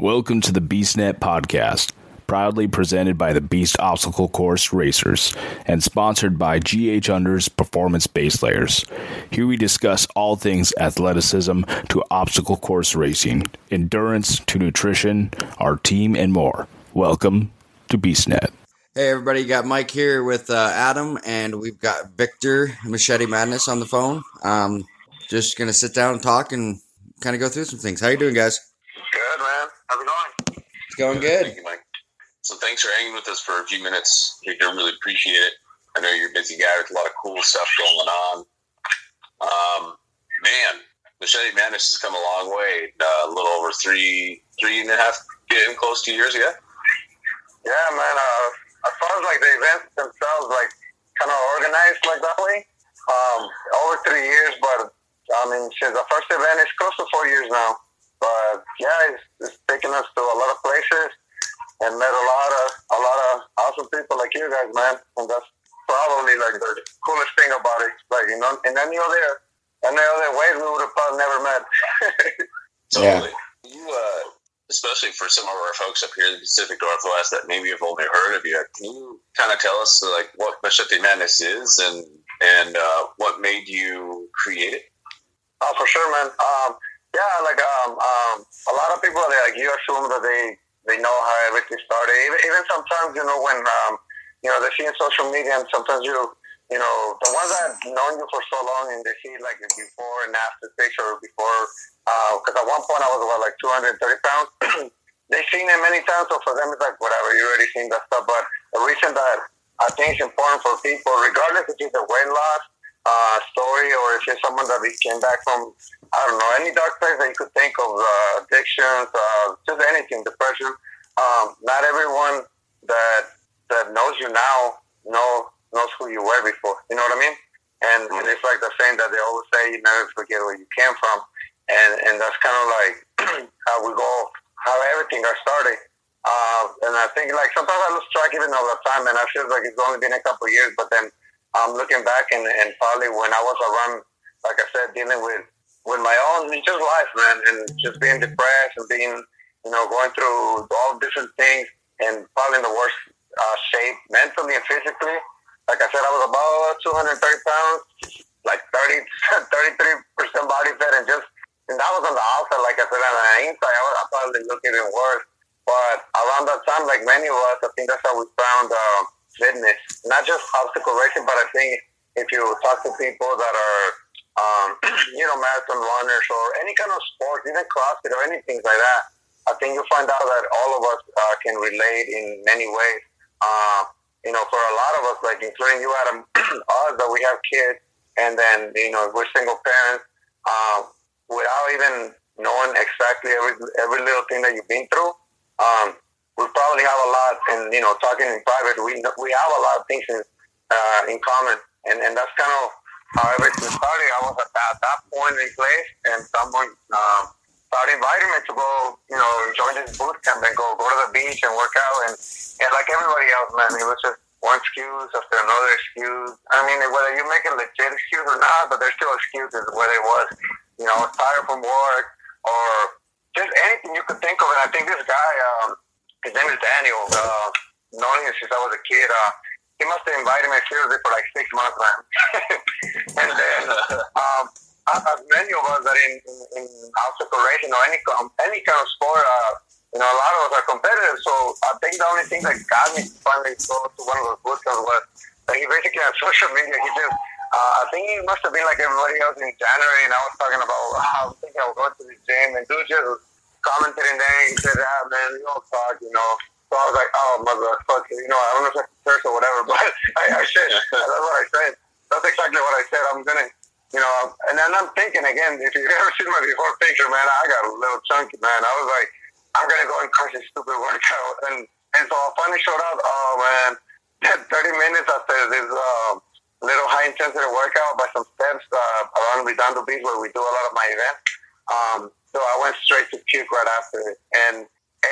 Welcome to the BeastNet podcast, proudly presented by the Beast Obstacle Course Racers and sponsored by GH Unders Performance Base Layers. Here we discuss all things athleticism to obstacle course racing, endurance to nutrition, our team, and more. Welcome to BeastNet. Hey everybody, got Mike here with uh, Adam, and we've got Victor Machete Madness on the phone. Um, just gonna sit down and talk and kind of go through some things. How you doing, guys? Good, man. How's it going? It's going good. Thank you, Mike. So thanks for hanging with us for a few minutes. We do really appreciate it. I know you're a busy guy with a lot of cool stuff going on. Um, man, Machete Madness has come a long way. Uh, a little over three, three and a half, getting close to years ago. Yeah, man. Uh, as far as like the events themselves, like kind of organized like that way, um, over three years. But I mean, since the first event is close to four years now. But yeah, it's, it's taken us to a lot of places and met a lot of a lot of awesome people like you guys, man. And that's probably like the coolest thing about it. Like you know, in any other any other ways, we would have probably never met. Totally. You, uh, especially for some of our folks up here in the Pacific Northwest that maybe have only heard of you, can you kind of tell us like what Machete Madness is and and uh, what made you create it? Oh, for sure, man. Um, yeah, like um, um, a lot of people, they, like you assume that they they know how everything started. Even, even sometimes, you know, when um, you know they see in social media, and sometimes you you know the ones that have known you for so long, and they see like the before and after picture, before because at one point I was about like 230 pounds. They've seen it many times, so for them it's like whatever. You already seen that stuff, but the reason that I think it's important for people, regardless if it's a weight loss uh, story or if it's someone that we came back from, I don't know, any dark place that you could think of, uh, addictions, uh, just anything, depression. Um, not everyone that that knows you now know knows who you were before. You know what I mean? And it's like the saying that they always say, you never forget where you came from. And and that's kind of like how we go, how everything got started. Uh, and I think like sometimes I lose track even of the time, and I feel like it's only been a couple of years. But then I'm looking back, and, and probably when I was around, like I said, dealing with with my own just life, man, and just being depressed and being, you know, going through all different things, and probably in the worst uh, shape mentally and physically. Like I said, I was about 230 pounds, like 30, 33 percent body fat, and just and that was on the outside. Like I said, on the inside, I was I probably look even worse. But around that time, like many of us, I think that's how we found uh, fitness. Not just obstacle racing, but I think if you talk to people that are, um, you know, marathon runners or any kind of sport, even CrossFit or anything like that, I think you'll find out that all of us uh, can relate in many ways. Uh, you know, for a lot of us, like including you, Adam, us, that we have kids, and then, you know, we're single parents, uh, without even knowing exactly every, every little thing that you've been through, um, we probably have a lot, and you know, talking in private, we we have a lot of things in, uh, in common, and and that's kind of how everything started. I was at that, that point in place, and someone um, started inviting me to go, you know, join this boot camp and go go to the beach and work out, and and like everybody else, man, it was just one excuse after another excuse. I mean, whether you make a legit excuse or not, but there's still excuses whether it was, you know, tired from work or just anything you could think of. And I think this his name is Daniel, uh, knowing him since I was a kid, uh, he must have invited me seriously for like six months, man. and then, um, as many of us that in, in, in racing or any any kind of sport, uh, you know, a lot of us are competitive. So I think the only thing that got me to finally go to one of those boot camps was that he basically on social media, he just uh, I think he must have been like everybody else in January, and I was talking about how I think I was going to the gym, and dude just commented in there. He said, "Ah, man, you don't talk," you know. So I was like, "Oh, motherfucker," you know. I don't know if I can curse or whatever, but I, I said that's what I said. That's exactly what I said. I'm gonna, you know, and then I'm thinking again. If you've ever seen my before picture, man, I got a little chunky, man. I was like, I'm gonna go and crush this stupid workout, and and so I finally showed up. Oh man, 30 minutes after this. Um, little high intensity workout by some steps uh, around Redondo Beach where we do a lot of my events. Um, so I went straight to puke right after it. And,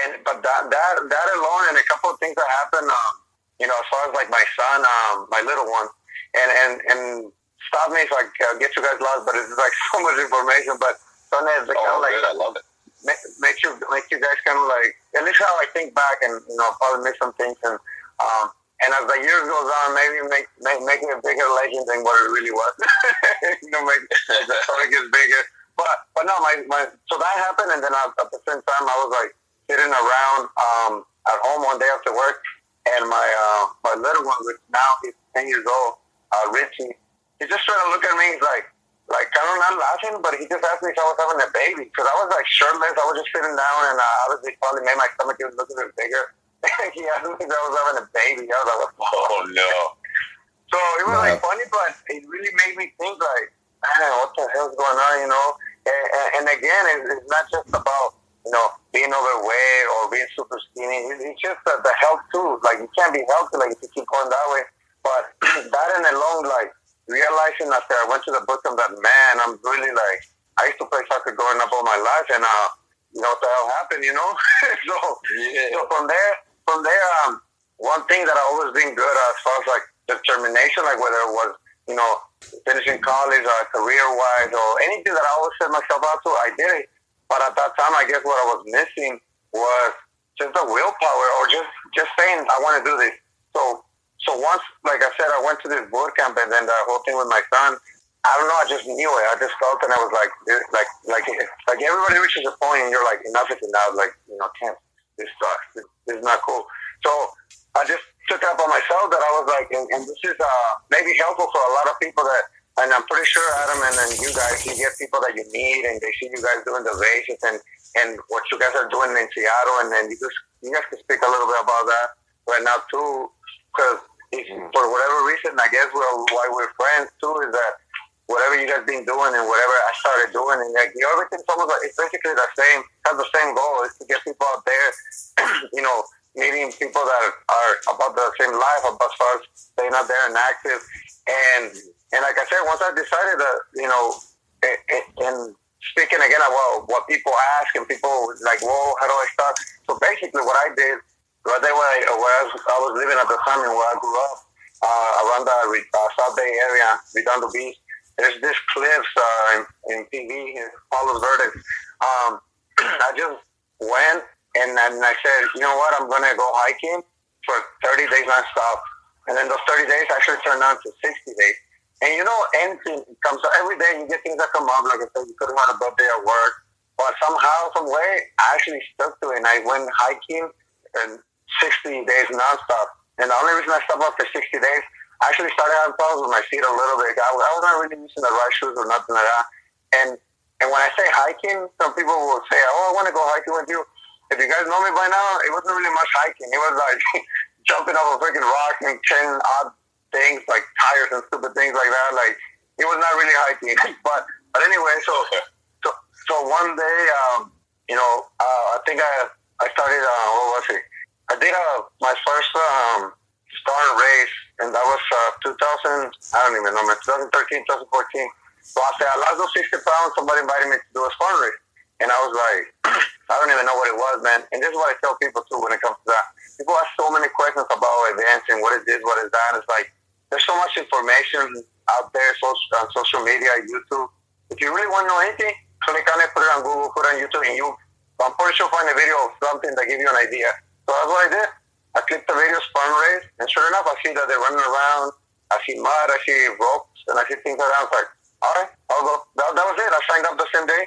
and, but that, that, that alone and a couple of things that happened, um, you know, as far as like my son, um, my little one, and, and, and stop me if I uh, get you guys lost, but it's like so much information, but Sunday is oh, kind of like, good. I love it. make, make you make you guys kind of like at least how I think back and you know probably miss some things and um, and as the years goes on, maybe make, make make it a bigger legend than what it really was. you know, make the story gets bigger. But but no, my, my so that happened, and then I, at the same time, I was like sitting around um, at home one day after work, and my uh, my little one, which now he's ten years old, uh, Richie, he just trying to look at me. He's like, like kind of not laughing, but he just asked me if I was having a baby because I was like shirtless. I was just sitting down, and uh, obviously probably made my stomach even look a bit bigger. he asked me if I was having a baby. I was like, oh no. So it was like funny, but it really made me think like, man, what the hell's going on, you know? And, and, and again, it's, not just about you know being overweight or being super skinny. It's, just the, the health too. Like you can't be healthy like if you keep going that way. But that and alone, like realizing after I went to the book, I'm that man, I'm really like I used to play soccer growing up all my life, and uh, you know what the hell happened, you know? so, Yeah. so from there, from there, um, one thing that I always been good at as far as like determination, like whether it was, you know, finishing college or career wise or anything that I always set myself out to, I did it. But at that time, I guess what I was missing was just the willpower or just, just saying, I want to do this. So, so once, like I said, I went to this boot camp and then the whole thing with my son, I don't know, I just knew it. I just felt and I was like, like, like, like everybody reaches a point and you're like, enough is enough. Like, you know, can't, this sucks. This, this is not cool. So I just took it upon myself that I was like, and, and this is uh, maybe helpful for a lot of people that, and I'm pretty sure Adam and then you guys, you get people that you meet and they see you guys doing the races and, and what you guys are doing in Seattle. And then you just, you guys can speak a little bit about that right now too, because mm-hmm. for whatever reason, I guess well, why we're friends too is that whatever you guys been doing and whatever I started doing, and like you know, everything's almost like it's basically the same, has the same goal is to get people out there, you know, meeting people that are about the same life as far as staying out there and active, and mm-hmm. And like I said, once I decided that you know, and, and speaking again about what people ask and people like, well, how do I start? So basically, what I did, right there where I, where I, was, I was living at the time and where I grew up, uh, around the uh, South Bay area, Redondo Beach there's this cliffs uh, in, in PV, in Palos Verdes. Um, I just went and then I said, you know what, I'm going to go hiking for 30 days nonstop. And then those 30 days actually turned out to 60 days. And you know, anything comes up every day, you get things that come up. Like I said, you could have had a birthday at work. But somehow, some way, I actually stuck to it. And I went hiking and 60 days nonstop. And the only reason I stopped after 60 days I actually started having problems with my feet a little bit. I, I was not really using the right shoes or nothing like that. And and when I say hiking, some people will say, "Oh, I want to go hiking with you." If you guys know me by now, it wasn't really much hiking. It was like jumping off a freaking rock and carrying odd things like tires and stupid things like that. Like it was not really hiking. but but anyway, so so so one day, um, you know, uh, I think I I started. Uh, what was it? I did uh, my first um, Spartan race and that was uh, 2000. I don't even know, man. 2013, 2014. So I said, I lost those 60 pounds, somebody invited me to do a Spartan race, and I was like, I don't even know what it was, man. And this is what I tell people too when it comes to that. People ask so many questions about advancing. What is this? What is that? It's like there's so much information out there, on social media, YouTube. If you really want to know anything, click on it, put it on Google, put it on YouTube, and you. I'm pretty sure find a video of something that give you an idea. So that's what I did. I clicked the video Spartan race, and sure enough, I see that they're running around. I see mud, I see ropes, and I see things around. I was like, all right, I'll go. That, that was it. I signed up the same day.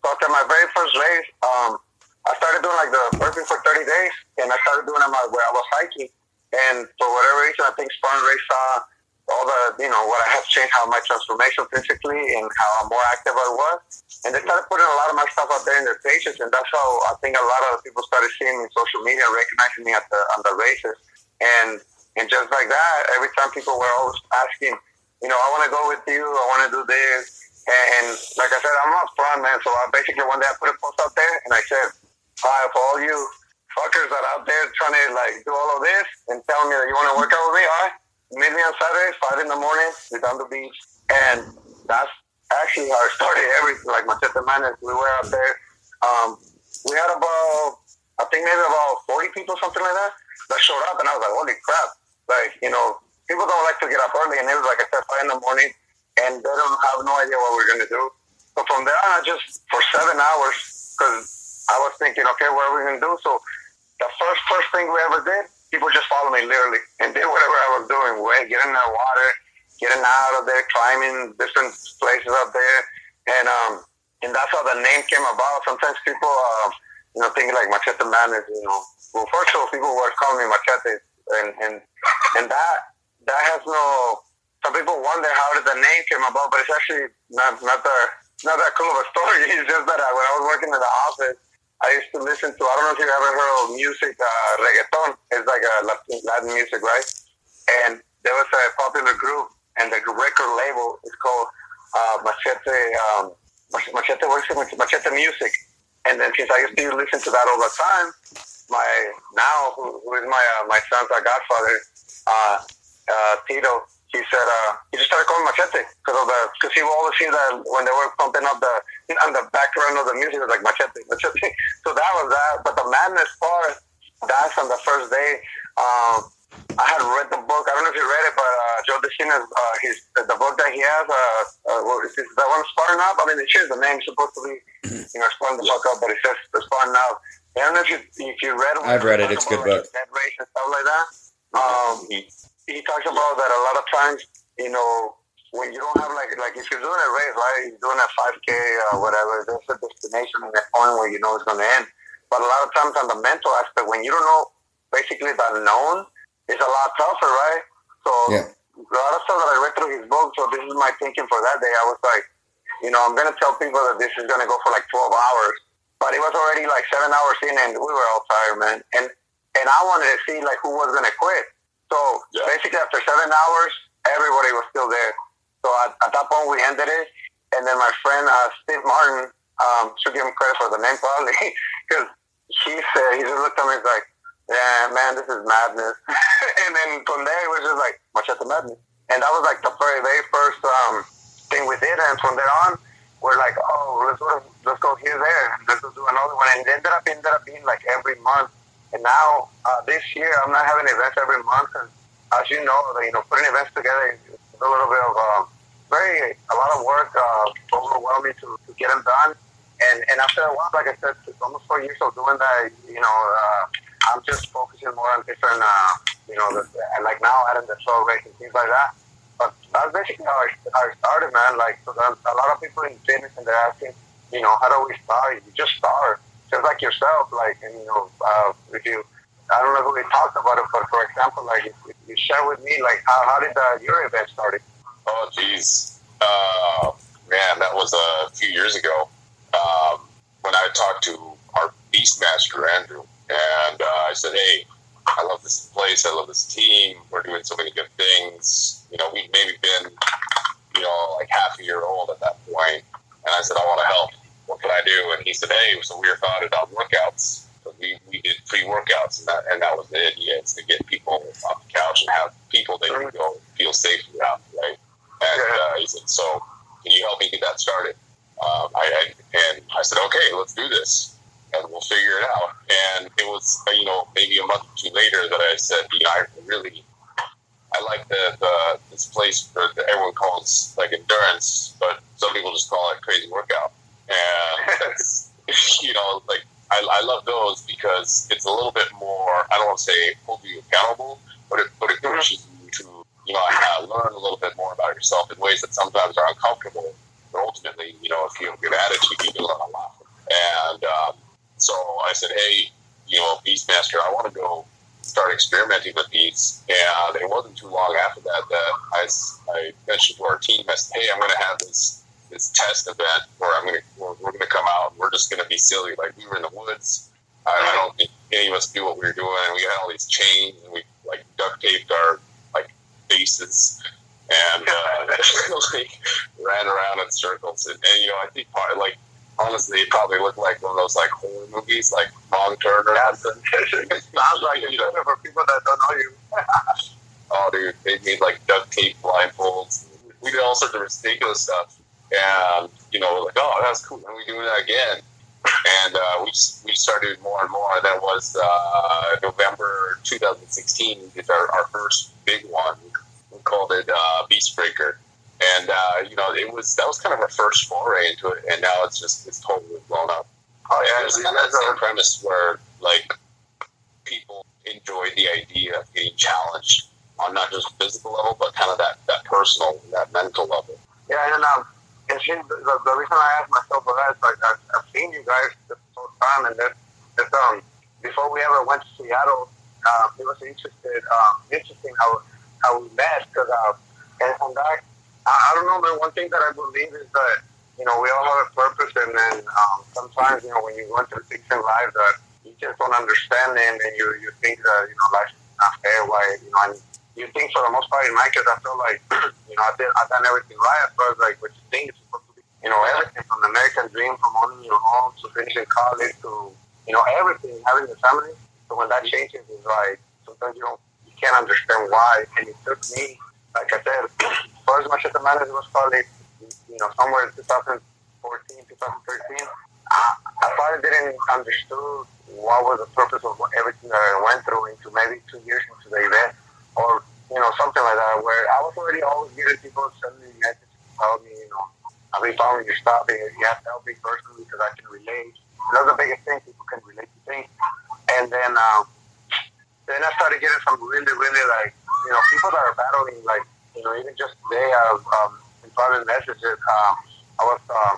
So after my very first race, um, I started doing like the burpees for 30 days, and I started doing them where I was hiking. And for whatever reason, I think Spartan Race saw all the, you know, what I had changed, how my transformation physically and how more active I was. And they started putting a lot of my stuff out there in their pages. And that's how I think a lot of people started seeing me in social media recognizing me at the, on the races. And, and just like that, every time people were always asking, you know, I want to go with you. I want to do this. And, like I said, I'm not front, man. So I basically one day I put a post out there and I said, hi, for all you fuckers that are out there trying to like do all of this and tell me that you want to work out with me, all right? meet me on Saturday, five in the morning, we're down the beach, and that's actually how I started. Everything like Machete Madness, we were out there. Um, we had about, I think maybe about forty people, something like that, that showed up, and I was like, holy crap! Like you know, people don't like to get up early, and it was like I said, five in the morning, and they don't have no idea what we're gonna do. So from there on, I just for seven hours, because I was thinking, okay, what are we gonna do? So the first first thing we ever did, people just followed me literally and did whatever I was doing, way getting in the water, getting out of there, climbing different places up there, and um, and that's how the name came about. Sometimes people, uh, you know, thinking like Machete Man is, you know, well, first of all, people were calling me Machete, and and and that that has no. Some people wonder how did the name came about, but it's actually not not the not that cool of a story. It's just that uh, when I was working in the office, I used to listen to. I don't know if you ever heard of music, uh, reggaeton. It's like a Latin, Latin music, right? And there was a popular group, and the record label is called uh, Machete. Um, Machete? Machete Music. And then since I used to listen to that all the time, my now who, who is my uh, my son's uh, godfather, uh, uh, Tito, he said uh, he just started calling Machete because of the because he always see that when they were pumping up the on the background of the music it was like Machete, Machete. So that was that. But the madness part, that's on the first day. Um, I had read the book. I don't know if you read it, but uh, Joe De Sena's uh, his the book that he has. Uh, uh, what is this, that one Spartan Up? I mean, it shows the name supposed to be, you know, Spartan the fuck up, but it says the Spartan Up. I don't know if you if you read it. I've read it. It's a good book. Death Race and stuff like that. Um, he talks about that a lot of times, you know, when you don't have like like if you're doing a race, right? You're doing a 5K or whatever. There's a destination and a point where you know it's going to end. But a lot of times on the mental aspect, when you don't know basically the unknown, it's a lot tougher, right? So yeah. a lot of stuff that I read through his book. So this is my thinking for that day. I was like, you know, I'm going to tell people that this is going to go for like 12 hours. But it was already like seven hours in, and we were all tired, man. And and I wanted to see like who was going to quit. So yeah. basically, after seven hours, everybody was still there. So at, at that point, we ended it. And then my friend uh, Steve Martin um, should give him credit for the name probably because he said he just looked at me and was like, "Yeah, man, this is madness." and then from there, it was just like "Machete Madness, and that was like the very very first um, thing we did. And from there on, we're like, "Oh, let's go, let's go here, there, let's go do another one." And it ended up ended up being like every month and now uh, this year, I'm not having events every month. And as you know, you know, putting events together is a little bit of um, very a lot of work, uh, overwhelming to, to get them done. And and after a while, like I said, almost four years of doing that. You know, uh, I'm just focusing more on different, uh, you know, the, and like now adding the soul race and things like that. But that's basically how I, how I started, man. Like, so a lot of people in fitness and they're asking, you know, how do we start? You just start just like yourself, like, you know, uh, if you, I don't know if we talked about it, but for example, like, if, if you share with me, like, how, how did uh, your event started? Oh, geez. Uh, man, that was a few years ago um, when I talked to our Beastmaster, Andrew, and uh, I said, hey, I love this place. I love this team. We're doing so many good things. You know, we've maybe been, you know, like half a year old at that point. And I said, I want to help what can I do? And he said, hey, so we were founded on workouts. So we, we did free workouts, and that, and that was the idea, is to get people off the couch and have people they can go feel safe around, right? And uh, he said, so can you help me get that started? Um, I, I, and I said, okay, let's do this, and we'll figure it out. And it was, uh, you know, maybe a month or two later that I said, you know, I really, I like the, the this place that everyone calls like endurance, but some people just call it crazy workout and you know like I, I love those because it's a little bit more. I don't want to say hold you accountable, but it but it mm-hmm. pushes you to you know uh, learn a little bit more about yourself in ways that sometimes are uncomfortable. But ultimately, you know, if you have a good attitude, you can learn a lot. And um, so I said, hey, you know, Beastmaster, I want to go start experimenting with these. And it wasn't too long after that that I, I mentioned to our team, I said, hey, I'm going to have this this test event where I'm gonna we're, we're gonna come out. We're just gonna be silly. Like we were in the woods. I, I don't think any of us knew what we were doing. We had all these chains and we like duct taped our like faces and uh, like ran around in circles. And, and you know, I think part like honestly, it probably looked like one of those like horror movies, like Wrong Turn or something. it sounds like you know, for people that don't know you. oh, dude, they made like duct tape blindfolds. We did all sorts of ridiculous stuff and you know, like, oh, that's cool. And we doing that again. And uh, we just, we started more and more. That was uh, November 2016. We did our, our first big one. We called it uh, Beast Breaker. And uh, you know, it was that was kind of our first foray into it, and now it's just it's totally blown up. Oh yeah, it's kind of the premise where like people enjoy the idea of getting challenged on not just physical level, but kind of that, that personal, that mental level. Yeah, and um, and she, the, the reason I asked myself for that is like I've, I've seen you guys this whole time, and that, that um, before we ever went to Seattle, um, it was interested, um, interesting how how we met because um, and, and that I, I don't know, man. One thing that I believe is that you know we all have a purpose, and then um, sometimes you know when you go through things in life that you just don't understand them, and you you think that you know life's not fair. Why you know? And you think for the most part in my case, I feel like you know I did I've done everything right as far as like what you think it's supposed to be. You know everything from the American dream, from owning your home to finishing college to you know everything, having a family. So when that changes, it's like sometimes you don't you can't understand why. And it took me, like I said, first my shift manager was probably you know somewhere in 2014, 2013. I, I probably didn't understood what was the purpose of everything that I went through into maybe two years into the event or you know, something like that, where I was already always getting people sending me messages telling me, you know, I've been following your stuff, and you have to help me personally because I can relate. And that's the biggest thing, people can relate to things. And then, um, then I started getting some really, really, like, you know, people that are battling, like, you know, even just today, I've, um, in private messages, um, I was, um,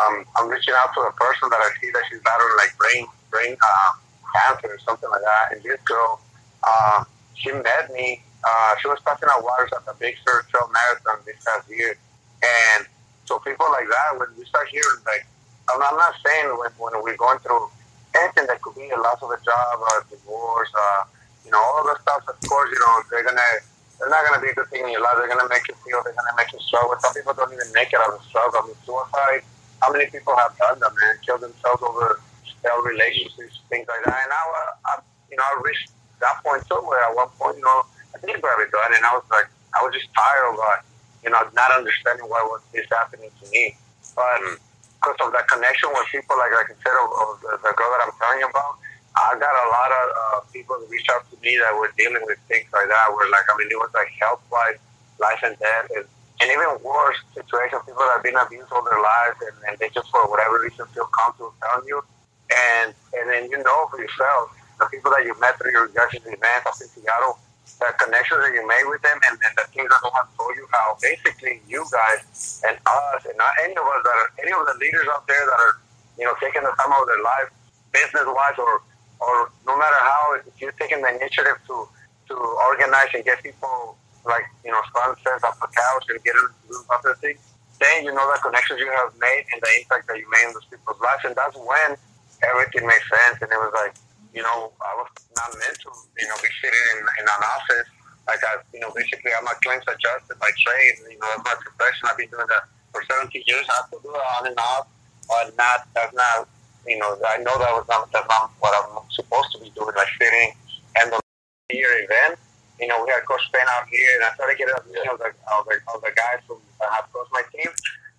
um, I'm reaching out to a person that I see that she's battling, like, brain, brain, uh, cancer or something like that. And this girl, um, she met me uh, she was passing out waters at the Big Sur Trail Marathon this past year. And so people like that, when we start hearing, like, I'm, I'm not saying when, when we're going through anything that could be a loss of a job, or a divorce, uh, you know, all the stuff, of course, you know, they're going to, they're not going to be a good thing in your life. They're going to make you feel, they're going to make you struggle. Some people don't even make it out of struggle. I mean, suicide, how many people have done that, man? Killed themselves over failed relationships, things like that. And I, I you know, I reached that point too, where at one point, you know, I think about it done, and I was like, I was just tired of, uh, you know, not understanding why was this happening to me. But mm. because of that connection with people, like like I said, of, of the, the girl that I'm telling you about, I got a lot of uh, people that reached out to me that were dealing with things like that. Where like, I mean, it was like health wise, life and death, and, and even worse situations. People that have been abused all their lives, and, and they just for whatever reason feel comfortable telling you. And and then you know for yourself, the people that you met through your guys' events up in Seattle the connections that you made with them and, and the things that they have told you how basically you guys and us and not any of us that are any of the leaders out there that are you know taking the time out of their life business wise or or no matter how if you're taking the initiative to to organize and get people like you know sponsors off the couch and get them to do other things then you know the connections you have made and the impact that you made in those people's lives. And that's when everything makes sense and it was like you know, I was not meant to, you know, be sitting in, in an office. Like I, you know, basically I'm a claims adjuster by trade. You know, that's my profession. I've been doing that for 17 years. I have to do it on and off, but not, that's not, you know, I know that was not, that's not what I'm supposed to be doing, like sitting and the year event. You know, we had Coach Penn out here, and I started getting you know, the, of the, of the guys who have coached my team.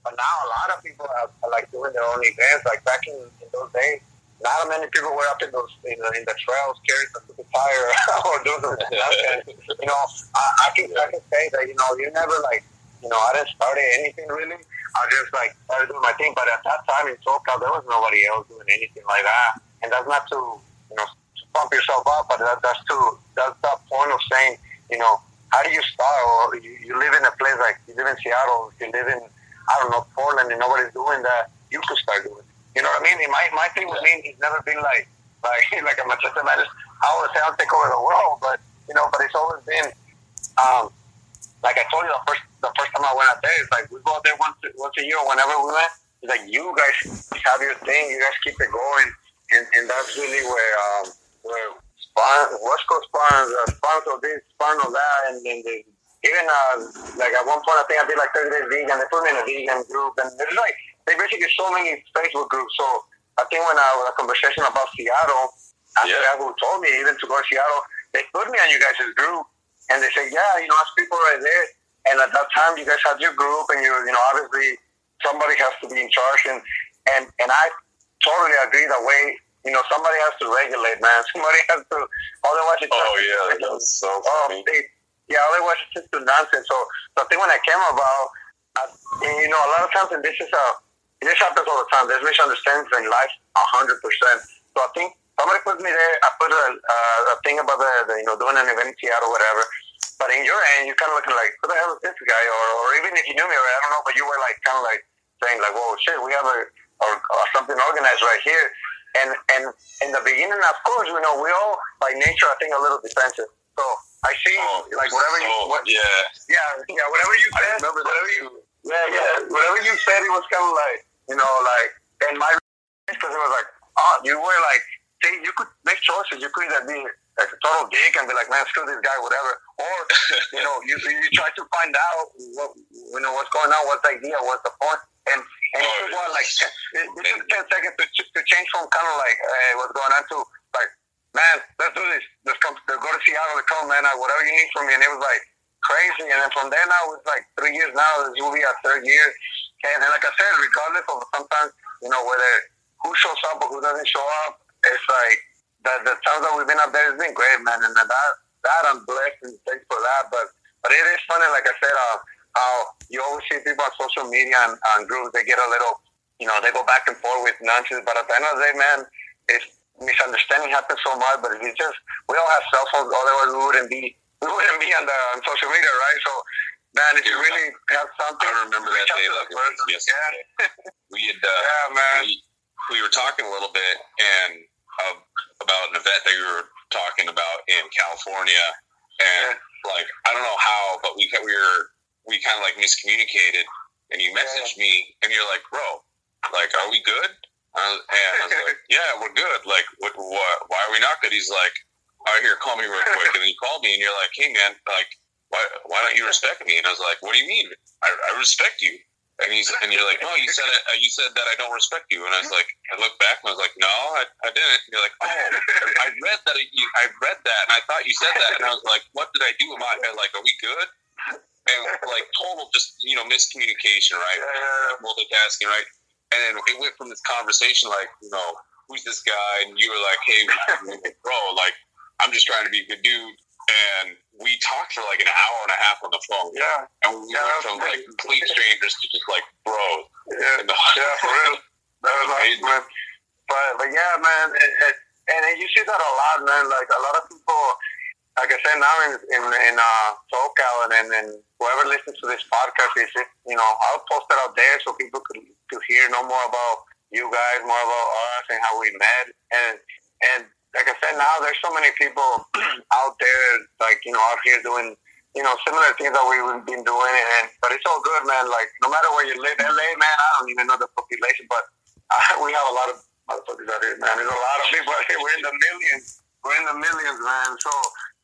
But now a lot of people are, are like doing their own events. Like back in, in those days, not many people were up in those in the, in the trails carrying the super tire or doing something. you know, I, I can I can say that you know you never like you know I didn't start anything really. I just like started doing my thing, but at that time in SoCal there was nobody else doing anything like that, and that's not to you know to pump yourself up, but that, that's to that's the point of saying you know how do you start? Or you, you live in a place like you live in Seattle, you live in I don't know Portland, and nobody's doing that. You could start doing. It. You know what I mean? My my thing with me, he's never been like like like a Manchester man. I always say I'll take over the world, but you know, but it's always been um, like I told you the first the first time I went out there. It's like we go out there once once a year, whenever we went. It's like you guys have your thing, you guys keep it going, and, and that's really where um, where sponsor, West Coast sponsor, uh, sponsor this, sponsor that, and then they, even uh, like at one point I think I did like 30 days vegan. They put me in a vegan group, and there's like they basically so many Facebook groups. So I think when I was a conversation about Seattle, after yeah. who told me even to go to Seattle, they put me on you guys' group and they said, yeah, you know, as people right there. And at that time, you guys had your group, and you, you know, obviously somebody has to be in charge. And and and I totally agree that way. You know, somebody has to regulate, man. Somebody has to. Otherwise, it's oh yeah, that's so funny. Oh, they, yeah, otherwise it's just to nonsense. So, so I think when I came about, I, you know, a lot of times, and this is a this happens all the time. There's misunderstandings in life, hundred percent. So I think somebody put me there. I put a, uh, a thing about the, the, you know doing an event in Seattle, whatever. But in your end, you kind of looking like, who the hell is this guy? Or, or even if you knew me, or I don't know, but you were like kind of like saying like, whoa, shit, we have a or, or something organized right here. And and in the beginning, of course, you know, we all by nature, I think, a little defensive. So I see, Oh, like whatever you, so, what, yeah. yeah, yeah, whatever you said, remember that whatever you, yeah, yeah, whatever you said, it was kind of like, you know, like, and my because it was like, oh, you were like, see, you could make choices. You could either be like a total dick and be like, man, screw this guy, whatever, or you know, you you try to find out what you know what's going on, what's the idea, what's the point, and and it took what like it, it took ten seconds to, to change from kind of like hey, what's going on to like, man, let's do this, let's come, let's go to Seattle, let's come, man, uh, whatever you need from me, and it was like crazy, and then from there now it's like three years now, this will be our third year, and, and like I said, regardless of sometimes you know whether who shows up or who doesn't show up, it's like the the times that we've been up there has been great, man, and that that I'm blessed and thanks for that. But but it is funny, like I said, uh, how you always see people on social media and on groups they get a little, you know, they go back and forth with nonsense. But at the end of the day, man, it's misunderstanding happens so much. But it's just we all have cell phones, otherwise we wouldn't be we wouldn't be on the on social media, right? So. Man, if you really have something, I remember that day like it was person. yesterday. We had uh, Yeah, yeah, man. we, we were talking a little bit and uh, about an event that we were talking about in California, and like I don't know how, but we we were we kind of like miscommunicated, and you messaged me, and you're like, bro, like, are we good? I was, and I was like, yeah, we're good. Like, what, what? Why are we not good? He's like, all right, here, call me real quick, and then you called me, and you're like, hey, man, like, why why don't you respect me? And I was like, what do you mean? I, I respect you. And he's and you're like, no, you said it, uh, you said that I don't respect you. And I was like, I looked back and I was like, no, I, I didn't. And you're like, oh, I read that. You, I read that, and I thought you said that. And I was like, what did I do? Am I like, are we good? And like total just you know miscommunication, right? Multitasking, right? And then it went from this conversation like, you know, who's this guy? And you were like, hey, bro, like I'm just trying to be a good dude. And we talked for like an hour and a half on the phone. Yeah, And we Yeah, went from like complete strangers to just like bros. yeah, the- yeah, for real. That was Amazing. man. But but yeah, man, it, it, and you see that a lot, man. Like a lot of people, like I said, now in in, in uh, SoCal and and and whoever listens to this podcast is, it, you know, I'll post it out there so people could to hear no more about you guys, more about us and how we met, and and like I said, now there's so many people out there, like you know, out here doing you know, similar things that we've been doing, and but it's all good, man. Like no matter where you live, LA, man, I don't even know the population, but uh, we have a lot of motherfuckers out here, man. There's a lot of people out here. We're in the millions. We're in the millions, man. So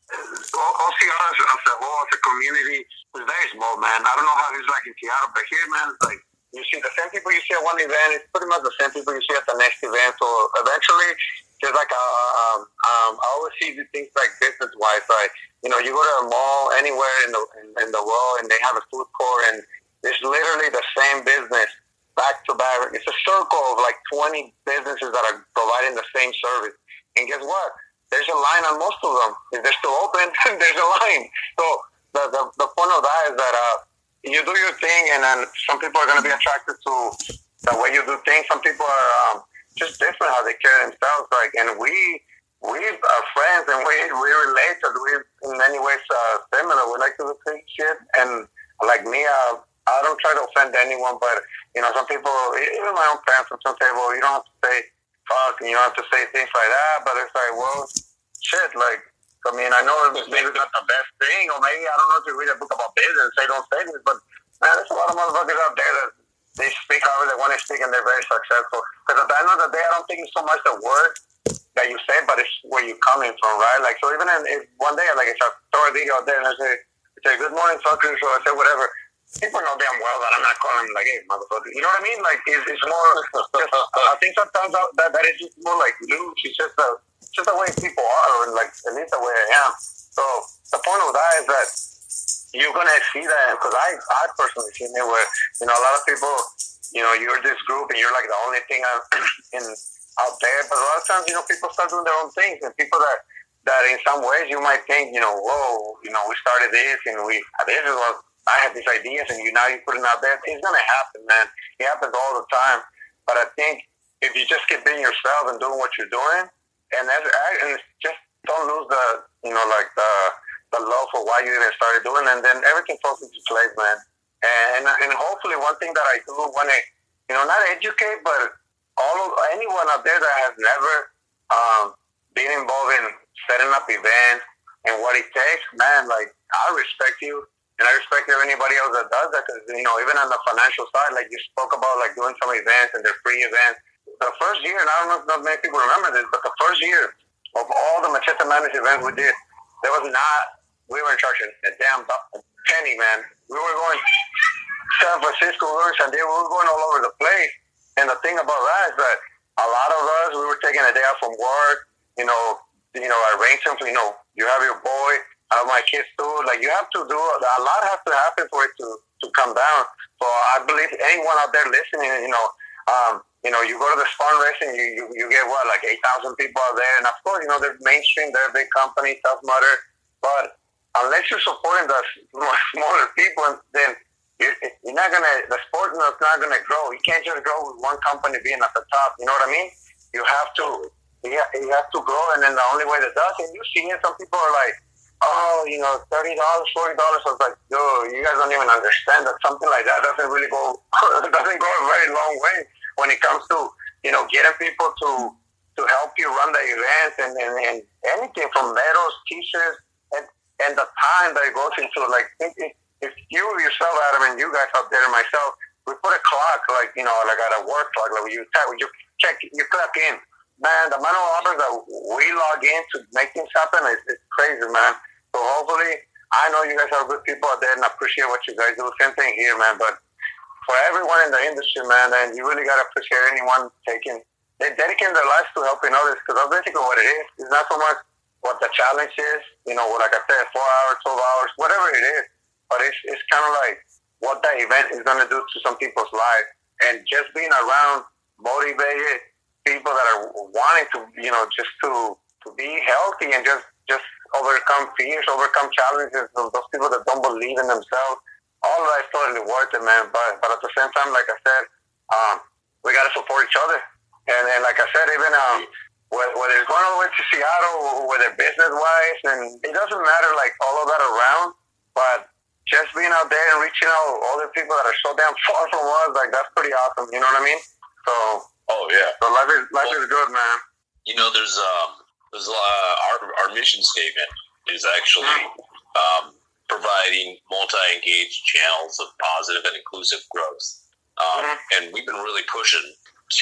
OCR as, as a whole, as a community, is very small, man. I don't know how it's like in Seattle, but here, man, it's like you see the same people you see at one event. It's pretty much the same people you see at the next event. So eventually, there's like a, um, um, I always see the things like business wise, like you know, you go to a mall anywhere in the in, in the world, and they have a food court, and it's literally the same business back to back. It's a circle of like 20 businesses that are providing the same service. And guess what? There's a line on most of them. If they're still open, there's a line. So the, the, the point of that is that uh, you do your thing, and then some people are going to be attracted to the way you do things. Some people are um, just different how they carry themselves. Like, and we we are friends, and we we relate. And we in many ways uh, similar. We like to do things shit, and like me, uh, I don't try to offend anyone, but you know, some people, even my own parents, sometimes say, "Well, you don't have to say fuck, and you don't have to say things like that." But it's like, well, shit, like. I mean, I know maybe it's not the best thing, or maybe I don't know if you read a book about business, say don't say this, but man, there's a lot of motherfuckers out there that they speak however they want to speak, and they're very successful. Because at the end of the day, I don't think it's so much the word that you say, but it's where you're coming from, right? Like, so even in, if one day, like, if I throw a video out there and I say, I say, good morning, fuckers, or I say whatever, people know damn well that I'm not calling them like, hey, motherfucker. You know what I mean? Like, it's, it's more, just, I think sometimes that, that is just more like loose. It's just the, just the way people are, or like, at least the way I am. So the point of that is that you're to see that, because I, I personally seen it where, you know, a lot of people, you know, you're this group and you're like the only thing in, out there. But a lot of times, you know, people start doing their own things and people that, that in some ways you might think, you know, whoa, you know, we started this and we, this is what I have these ideas, and you now you put it out there. It's gonna happen, man. It happens all the time. But I think if you just keep being yourself and doing what you're doing, and that's and just don't lose the you know like the the love for why you even started doing, and then everything falls into place, man. And and hopefully one thing that I do want to you know not educate, but all of anyone out there that has never um, been involved in setting up events and what it takes, man, like I respect you. And I respect anybody else that does that because, you know, even on the financial side, like you spoke about, like doing some events and they're free events. The first year, and I don't know if not many people remember this, but the first year of all the Machete Madness events we did, there was not, we were in charge of a damn penny, man. We were going San Francisco, we were San Diego, we were going all over the place. And the thing about that is that a lot of us, we were taking a day off from work, you know, you know, arrange something, you know, you have your boy, I have my kids too. Like you have to do a lot has to happen for it to to come down. So I believe anyone out there listening, you know, um, you know, you go to this racing, you, you, you get what like eight thousand people out there, and of course, you know, they're mainstream, they're a big companies, Tough Mudder, but unless you're supporting the smaller people, then you're, you're not gonna the sport is not gonna grow. You can't just grow with one company being at the top. You know what I mean? You have to. You have to grow, and then the only way that does, and you see it, some people are like, oh, you know, thirty dollars, forty dollars. I was like, yo, you guys don't even understand that something like that doesn't really go doesn't go a very long way when it comes to you know getting people to to help you run the events and, and, and anything from medals, t-shirts, and the time that it goes into. Like if, you yourself, Adam, and you guys out there, and myself, we put a clock like you know like at a work clock like you you check you clock in man, the amount of hours that we log in to make things happen is, crazy, man. So hopefully, I know you guys are good people out there and appreciate what you guys do. Same thing here, man. But for everyone in the industry, man, and you really got to appreciate anyone taking, they dedicate their lives to helping others because that's basically what it is. It's not so much what the challenge is, you know, like I said, four hours, 12 hours, whatever it is. But it's, it's kind of like what that event is going to do to some people's lives. And just being around motivated people that are wanting to, you know, just to, to be healthy and just, just overcome fears, overcome challenges, those people that don't believe in themselves. All of that is totally worth it, man. But but at the same time, like I said, um, we got to support each other. And, and like I said, even um, whether it's going all the way to Seattle, or whether business wise, and it doesn't matter like all of that around, but just being out there and reaching out all the people that are so damn far from us, like that's pretty awesome. You know what I mean? So, oh yeah, so life is life well, is good, man. You know, there's um, there's uh, our our mission statement is actually um, providing multi-engaged channels of positive and inclusive growth, um, mm-hmm. and we've been really pushing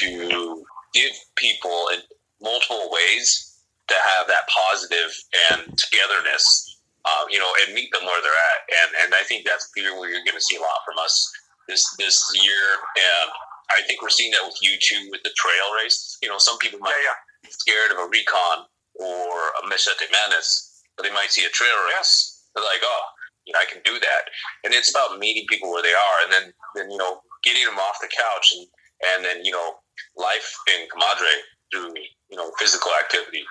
to give people in multiple ways to have that positive and togetherness, uh, you know, and meet them where they're at. And and I think that's where you're going to see a lot from us this this year. And I think we're seeing that with you too with the trail race. You know, some people might yeah, yeah. be scared of a recon or a Machete Madness, but they might see a trail race. They're like, oh, you know, I can do that. And it's about meeting people where they are, and then, then you know, getting them off the couch, and and then you know, life in Comadre through you know physical activity.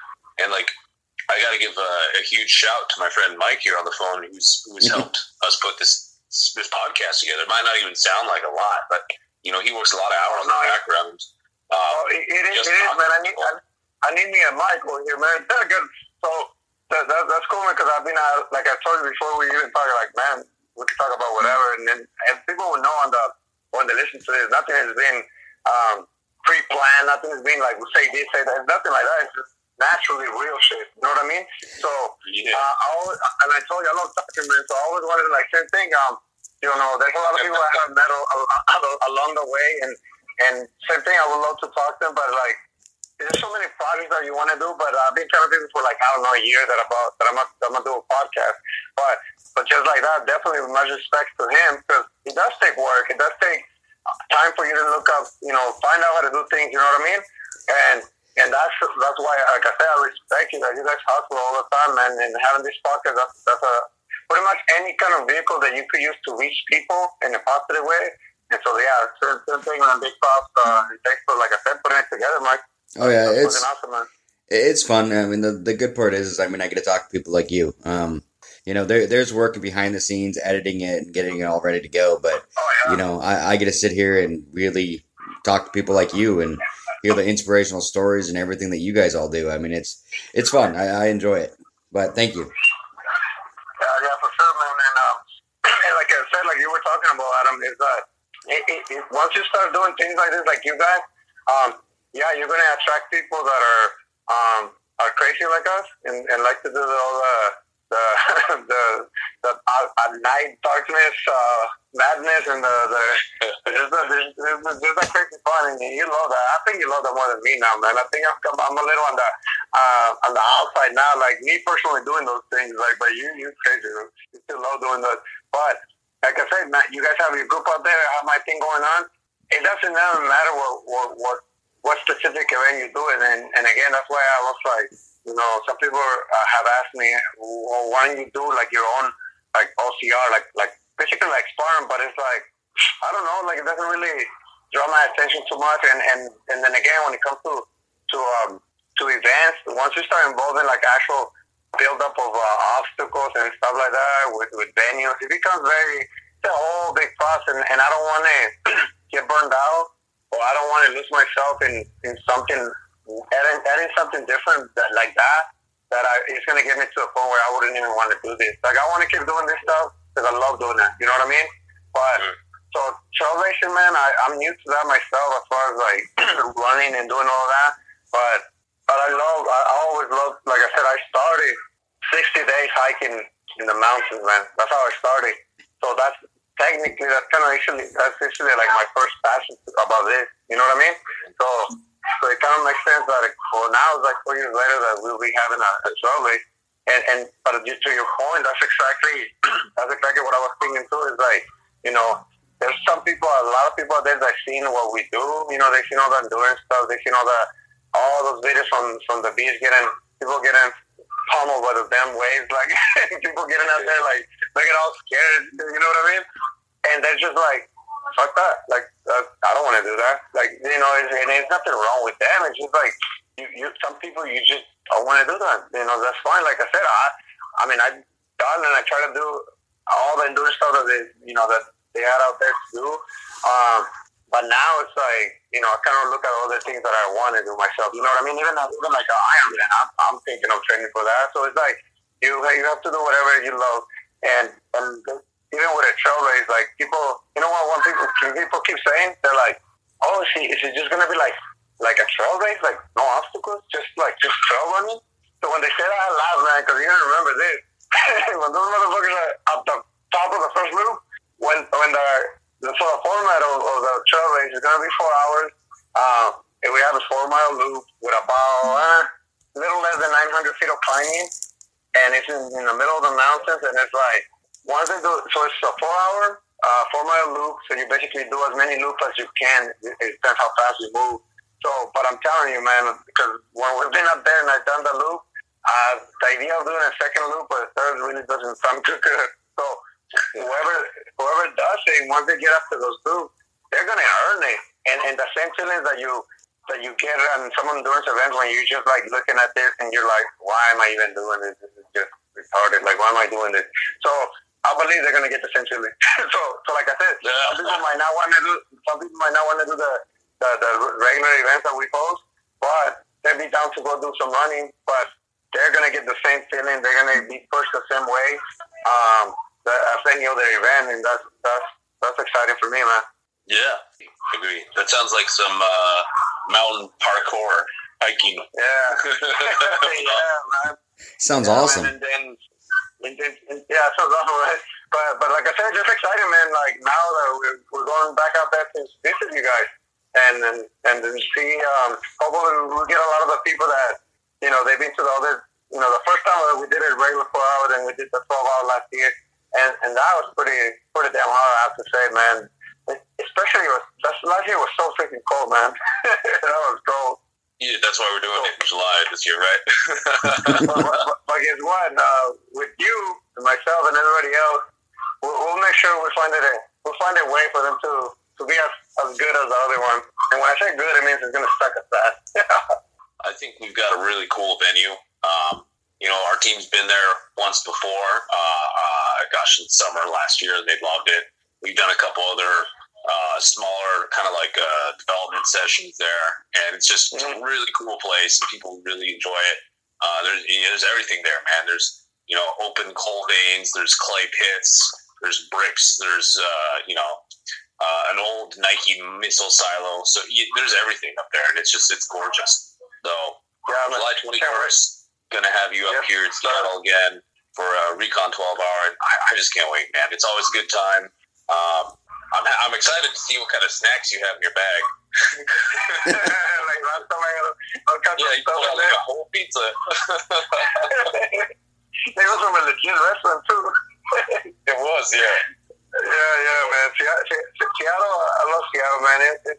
And like, I got to give a, a, huge shout to my friend Mike here on the phone, who's who's mm-hmm. helped us put this this podcast together. It might not even sound like a lot, but you know, he works a lot of hours in the background. Uh, it, it is, it is, man. I need, I, I need me a mic over here, man. so that, that, that's cool, man, because I've been, uh, like I told you before, we even talked like, man, we can talk about whatever, and then and people will know on the when they listen to this, nothing has been um, pre-planned, nothing has been like we say this, say that, nothing like that. It's just naturally real shit. You know what I mean? So yeah. uh, I always, and I told you I love talking, man. So I always wanted to like same thing. Um, you know, there's a lot of people I have met along the way, and and same thing. I would love to talk to them, but like there's so many projects that you want to do, but I've been do this for like I don't know a year that about that I'm, I'm gonna do a podcast. But but just like that, definitely with much respect to him because it does take work. It does take time for you to look up, you know, find out how to do things. You know what I mean? And and that's that's why, like I said, I respect you that you guys hustle all the time, man. And having this podcast, that's that's a pretty much any kind of vehicle that you could use to reach people in a positive way. And so yeah, certain, certain thing on big props. Uh, thanks for like I said, putting it together, Mike. Oh yeah, it's awesome, it's fun. I mean, the, the good part is, is, I mean, I get to talk to people like you. Um, you know, there, there's work behind the scenes, editing it and getting it all ready to go. But you know, I, I get to sit here and really talk to people like you and hear the inspirational stories and everything that you guys all do. I mean, it's it's fun. I, I enjoy it. But thank you. Yeah, yeah, for sure, man. And, um, and like I said, like you were talking about, Adam, is that it, it, once you start doing things like this, like you guys, um, yeah, you're gonna attract people that are um, are crazy like us and, and like to do all the the the, the uh, night darkness, uh, madness, and the the there's the, there's crazy fun, and you love that. I think you love that more than me now, man. I think I'm, I'm a little on the uh, on the outside now. Like me personally doing those things, like but you you crazy, you still love doing those. But like I said, man, you guys have your group out there. I have my thing going on. It doesn't matter what what what what specific event you do it, and and again, that's why I was like, you know, some people uh, have asked me, well, why don't you do like your own like OCR, like like basically like Spartan, but it's like I don't know, like it doesn't really draw my attention too much, and and and then again, when it comes to to um to events, once you start involving like actual build up of uh, obstacles and stuff like that with with venues, it becomes very it's a whole big process, and, and I don't want to get burned out or I don't want to lose myself in, in something, adding, adding something different that, like that, that I, it's going to get me to a point where I wouldn't even want to do this. Like, I want to keep doing this stuff because I love doing it. You know what I mean? But, mm. so trail racing, man, I, I'm new to that myself as far as like running and doing all that. But, but I love, I always love, like I said, I started 60 days hiking in the mountains, man. That's how I started. So that's technically that's kind of actually that's actually like my first passion about this. You know what I mean? So so it kind of makes sense that well now it's like four years later that we'll be having a, a race. And and but just to your point, that's exactly that's exactly what I was thinking too. Is like you know there's some people, a lot of people out there that seen what we do. You know, they seen all the endurance stuff. They seen all the all those videos from from the beach getting people getting pummeled by the damn waves, like people getting out there like they get all scared. You know what I mean? And they're just like, fuck that. Like uh, I don't want to do that. Like you know, and there's nothing wrong with them. It's just like you, you some people you just don't want to do that. You know, that's fine. Like I said, I I mean I done and I try to do all the endurance stuff that they you know that they had out there to do. Um, but now it's like, you know, I kind of look at all the things that I want to do myself. You know what I mean? Even even like an Ironman, I'm, I'm thinking of training for that. So it's like you you have to do whatever you love, and and even with a trail race, like people, you know what? When people people keep saying they're like, oh, is, he, is it just gonna be like like a trail race, like no obstacles, just like just trail running? So when they say that, I laugh, man, because you gotta remember this. when those motherfuckers are at the top of the first loop, when when the the format of, of the trail race is to be four hours. Uh, and we have a four mile loop with about uh, little less than 900 feet of climbing, and it's in, in the middle of the mountains. And it's like once they do, so it's a four hour, uh, four mile loop. So you basically do as many loops as you can. It, it depends how fast you move. So, but I'm telling you, man, because when we've been up there and I've done the loop, uh, the idea of doing a second loop or a third really doesn't sound too good. So whoever whoever does it, once they get up to those loops, they're gonna earn it. And and the same feeling that you that you get on some endurance events when you're just like looking at this and you're like, why am I even doing this? This is just retarded. Like, why am I doing this? So I believe they're gonna get the same feeling. so so like I said, Yeah. some people might not want to do some people might not want to do the, the the regular events that we post, but they'll be down to go do some running. But they're gonna get the same feeling. They're gonna be pushed the same way. Um, that, as any other event, and that's that's that's exciting for me, man. Yeah, agree. That sounds like some uh, mountain parkour hiking. Yeah, yeah, man. Sounds Yeah, awesome. man, And then, and then, and, yeah, sounds awesome, right? But but like I said, just exciting, man. Like now that we're, we're going back out there to visit you guys, and and and then see. Um, hopefully, we get a lot of the people that you know they've been to the other. You know, the first time that we did it regular four hours, and we did the twelve hour last year, and and that was pretty pretty damn hard, I have to say, man. Especially, it was, last year was so freaking cold, man. that was cold. Yeah, that's why we're doing it in July this year, right? but, guess what? Uh, with you, and myself, and everybody else, we'll, we'll make sure we find it. A, we'll find a way for them to to be as, as good as the other one. And when I say good, it means it's going to suck at that. I think we've got a really cool venue. Um, you know, our team's been there once before. Uh, uh, gosh, in summer last year, they loved it. We've done a couple other uh, smaller kind of like uh, development sessions there, and it's just mm-hmm. a really cool place. People really enjoy it. Uh, there's you know, there's everything there, man. There's you know open coal veins. There's clay pits. There's bricks. There's uh, you know uh, an old Nike missile silo. So you, there's everything up there, and it's just it's gorgeous. So yeah, July 21st, gonna have you up here in Seattle again for a Recon 12 hour. And I, I, just can't wait, man. It's always a good time. Um, I'm, excited to see what kind of snacks you have in your bag. like last time I had a, yeah, you pulled out like a whole pizza. it was from a legit restaurant too. it was, yeah. Yeah, yeah, man. Seattle, I love Seattle, man. It, it,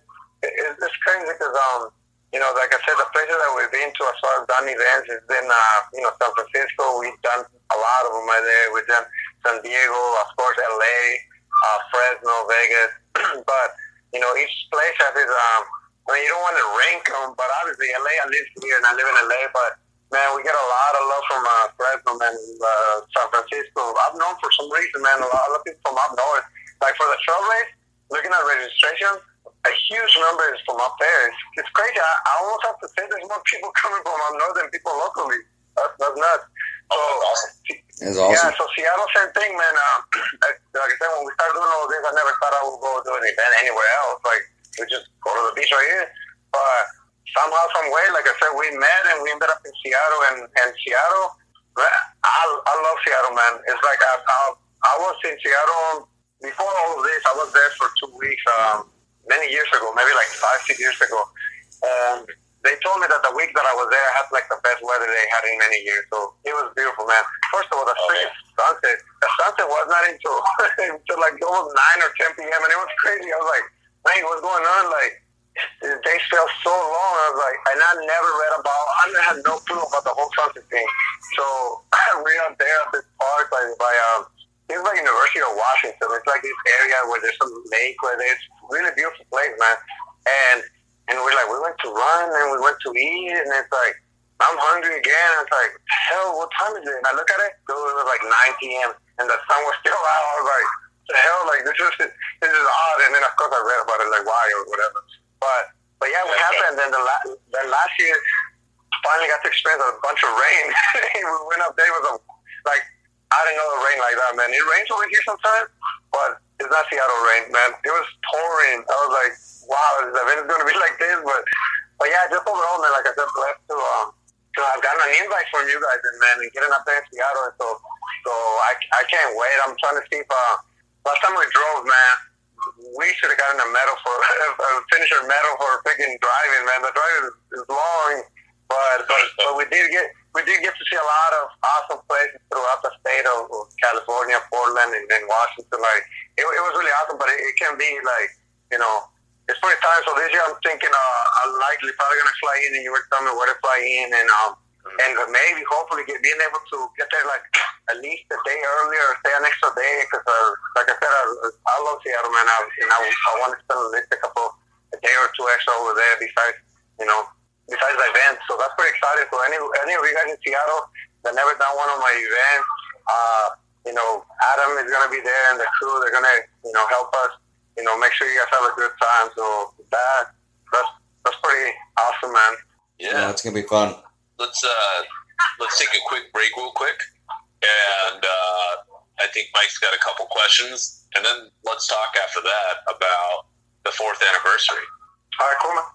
it, it's crazy because um, you know, like I said, the places that we've been to as far as done events has been, uh, you know, San Francisco. We've done a lot of them right there. We've done San Diego, of course, LA, uh, Fresno, Vegas. but, you know, each place has its, um, I mean, you don't want to rank them, but obviously LA, I live here and I live in LA, but man, we get a lot of love from uh, Fresno, man, uh, San Francisco. I've known for some reason, man, a lot of people from up north. Like for the trail race, looking at registration, a huge number is from up there. It's, it's crazy. I, I almost have to say there's more people coming from up north than people locally. That's, that's nuts. So, oh, awesome. That's awesome. Yeah, so Seattle, same thing, man. Um, like, like I said, when we started doing all this, I never thought I would go do an event anywhere else. Like, we just go to the beach right here. But somehow, some way, like I said, we met and we ended up in Seattle. And, and Seattle, I, I love Seattle, man. It's like I, I, I was in Seattle before all of this. I was there for two weeks. Um, many years ago, maybe like five, six years ago. And they told me that the week that I was there, I had like the best weather they had in many years. So it was beautiful, man. First of all, the okay. sunset. The sunset was not until until like almost nine or ten p.m. and it was crazy. I was like, man, what's going on? Like the days felt so long. I was like, and I never read about. I had no clue about the whole sunset thing. So out there at this park by by um it's like University of Washington. It's like this area where there's some lake where there's really beautiful place, man. And and we're like, we went to run and we went to eat, and it's like, I'm hungry again. It's like, hell, what time is it? And I look at it, it was like 9 p.m. and the sun was still out. I was like, the hell, like this is this is odd. And then of course I read about it, like why or whatever. But but yeah, what happened? Then the la- then last year, finally got to experience a bunch of rain. we went up there with a like I didn't know it rained like that, man. It rains over here sometimes, but it's not Seattle rain, man. It was pouring. I was like, wow, is event going to be like this? But, but yeah, just overall, man, like I said, blessed to, um, to have gotten an invite from you guys and, man, and getting up there in Seattle. So, so I, I can't wait. I'm trying to see if, uh, last time we drove, man, we should have gotten a medal for, a finisher medal for freaking driving, man. The drive is, is long, but, but, we did get, we did get to see a lot of awesome places throughout the state of, California, Portland, and then Washington. Like it, it was really awesome, but it, it can be like you know it's pretty time. So this year I'm thinking uh, I'm likely probably gonna fly in, and you were telling me where to fly in, and um mm-hmm. and maybe hopefully get, being able to get there like at least a day earlier or stay an extra day because uh, like I said I, I love Seattle man I, and I, I want to spend at least a couple a day or two extra over there besides you know besides the event. So that's pretty exciting. So any any of you guys in Seattle that never done one of my events, uh, you know, Adam is gonna be there and the crew. They're gonna you know help us. You know, make sure you guys have a good time. So that that's that's pretty awesome, man. Yeah, it's gonna be fun. Let's uh let's take a quick break, real quick, and uh, I think Mike's got a couple questions, and then let's talk after that about the fourth anniversary. All right, cool, man.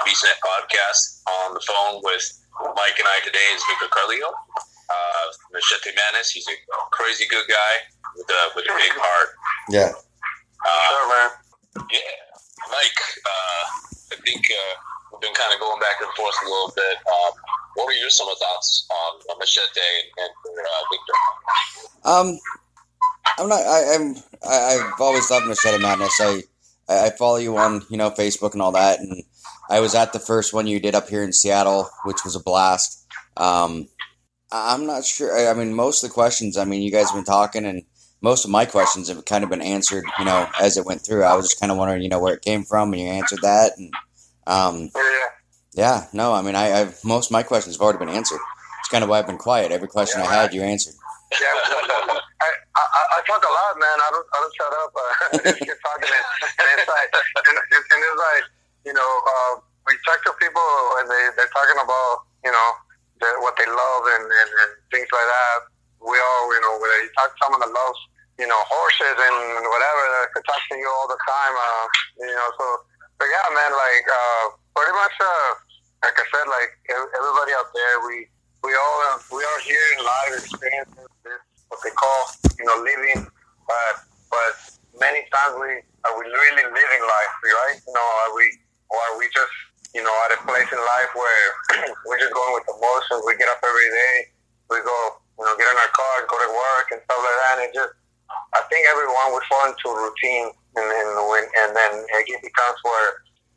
listening to the BeastNet podcast. On the phone with Mike and I today is Victor Carrillo, uh, Machete Madness. He's a crazy good guy with a, with a big heart. Yeah. Uh, sure, man. Yeah. Mike, uh, I think uh, we've been kind of going back and forth a little bit. Um, what were your some of thoughts on, on Machete and, and uh, Victor? Um, I'm not. I, I'm. I, I've always loved Machete Madness. I I follow you on you know Facebook and all that, and I was at the first one you did up here in Seattle, which was a blast. Um, I'm not sure. I mean, most of the questions. I mean, you guys have been talking, and most of my questions have kind of been answered. You know, as it went through, I was just kind of wondering, you know, where it came from, and you answered that, and um, Yeah. yeah, no, I mean, I, I've most of my questions have already been answered. It's kind of why I've been quiet. Every question I had, you answered. Yeah, I, I, I, talk a lot, man. I don't, I don't shut up. Uh, I just keep talking, and, and it's like, and, and it's like, you know, uh, we talk to people and they they're talking about, you know, the, what they love and, and, and things like that. We all, you know, whether you talk to someone that loves, you know, horses and whatever, they could talk to you all the time. Uh, you know, so, but yeah, man, like, uh, pretty much, uh, like I said, like everybody out there, we we all uh, we are here in live experiences this what they call you know living, but but many times we are we really living life, right? You know, are we or are we just you know at a place in life where we're just going with the motions? We get up every day, we go you know get in our car, go to work and stuff like that, and it just I think everyone we fall into routine, and when, and then it becomes where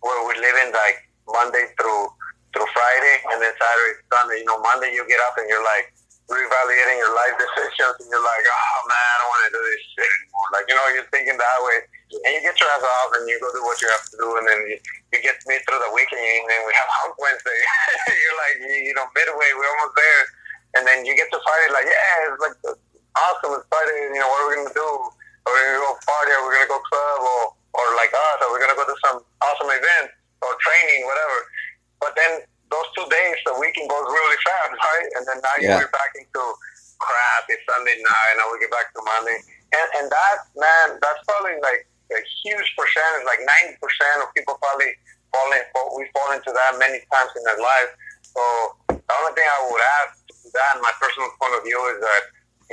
where we're living like Monday through through Friday, and then Saturday, Sunday. You know, Monday you get up and you're like reevaluating your life decisions, and you're like, oh man, I don't want to do this shit anymore. Like you know, you're thinking that way, and you get your ass off and you go do what you have to do, and then you, you get me through the weekend, and then we have Hump Wednesday. you're like, you, you know, midway, we're almost there, and then you get to Friday, like, yeah, it's like uh, awesome. It's Friday. You know, what are we gonna do? Are we gonna go party? Are we gonna go club? Or or like us? Are we gonna go to some awesome event or training, whatever? But then those two days, the weekend goes really fast, right? And then now Yeah. you're back into crap. It's Sunday night. And now we get back to Monday, and and that man, that's probably like a huge percentage. Like ninety percent of people probably fall in. We fall into that many times in their life. So the only thing I would add to that, my personal point of view, is that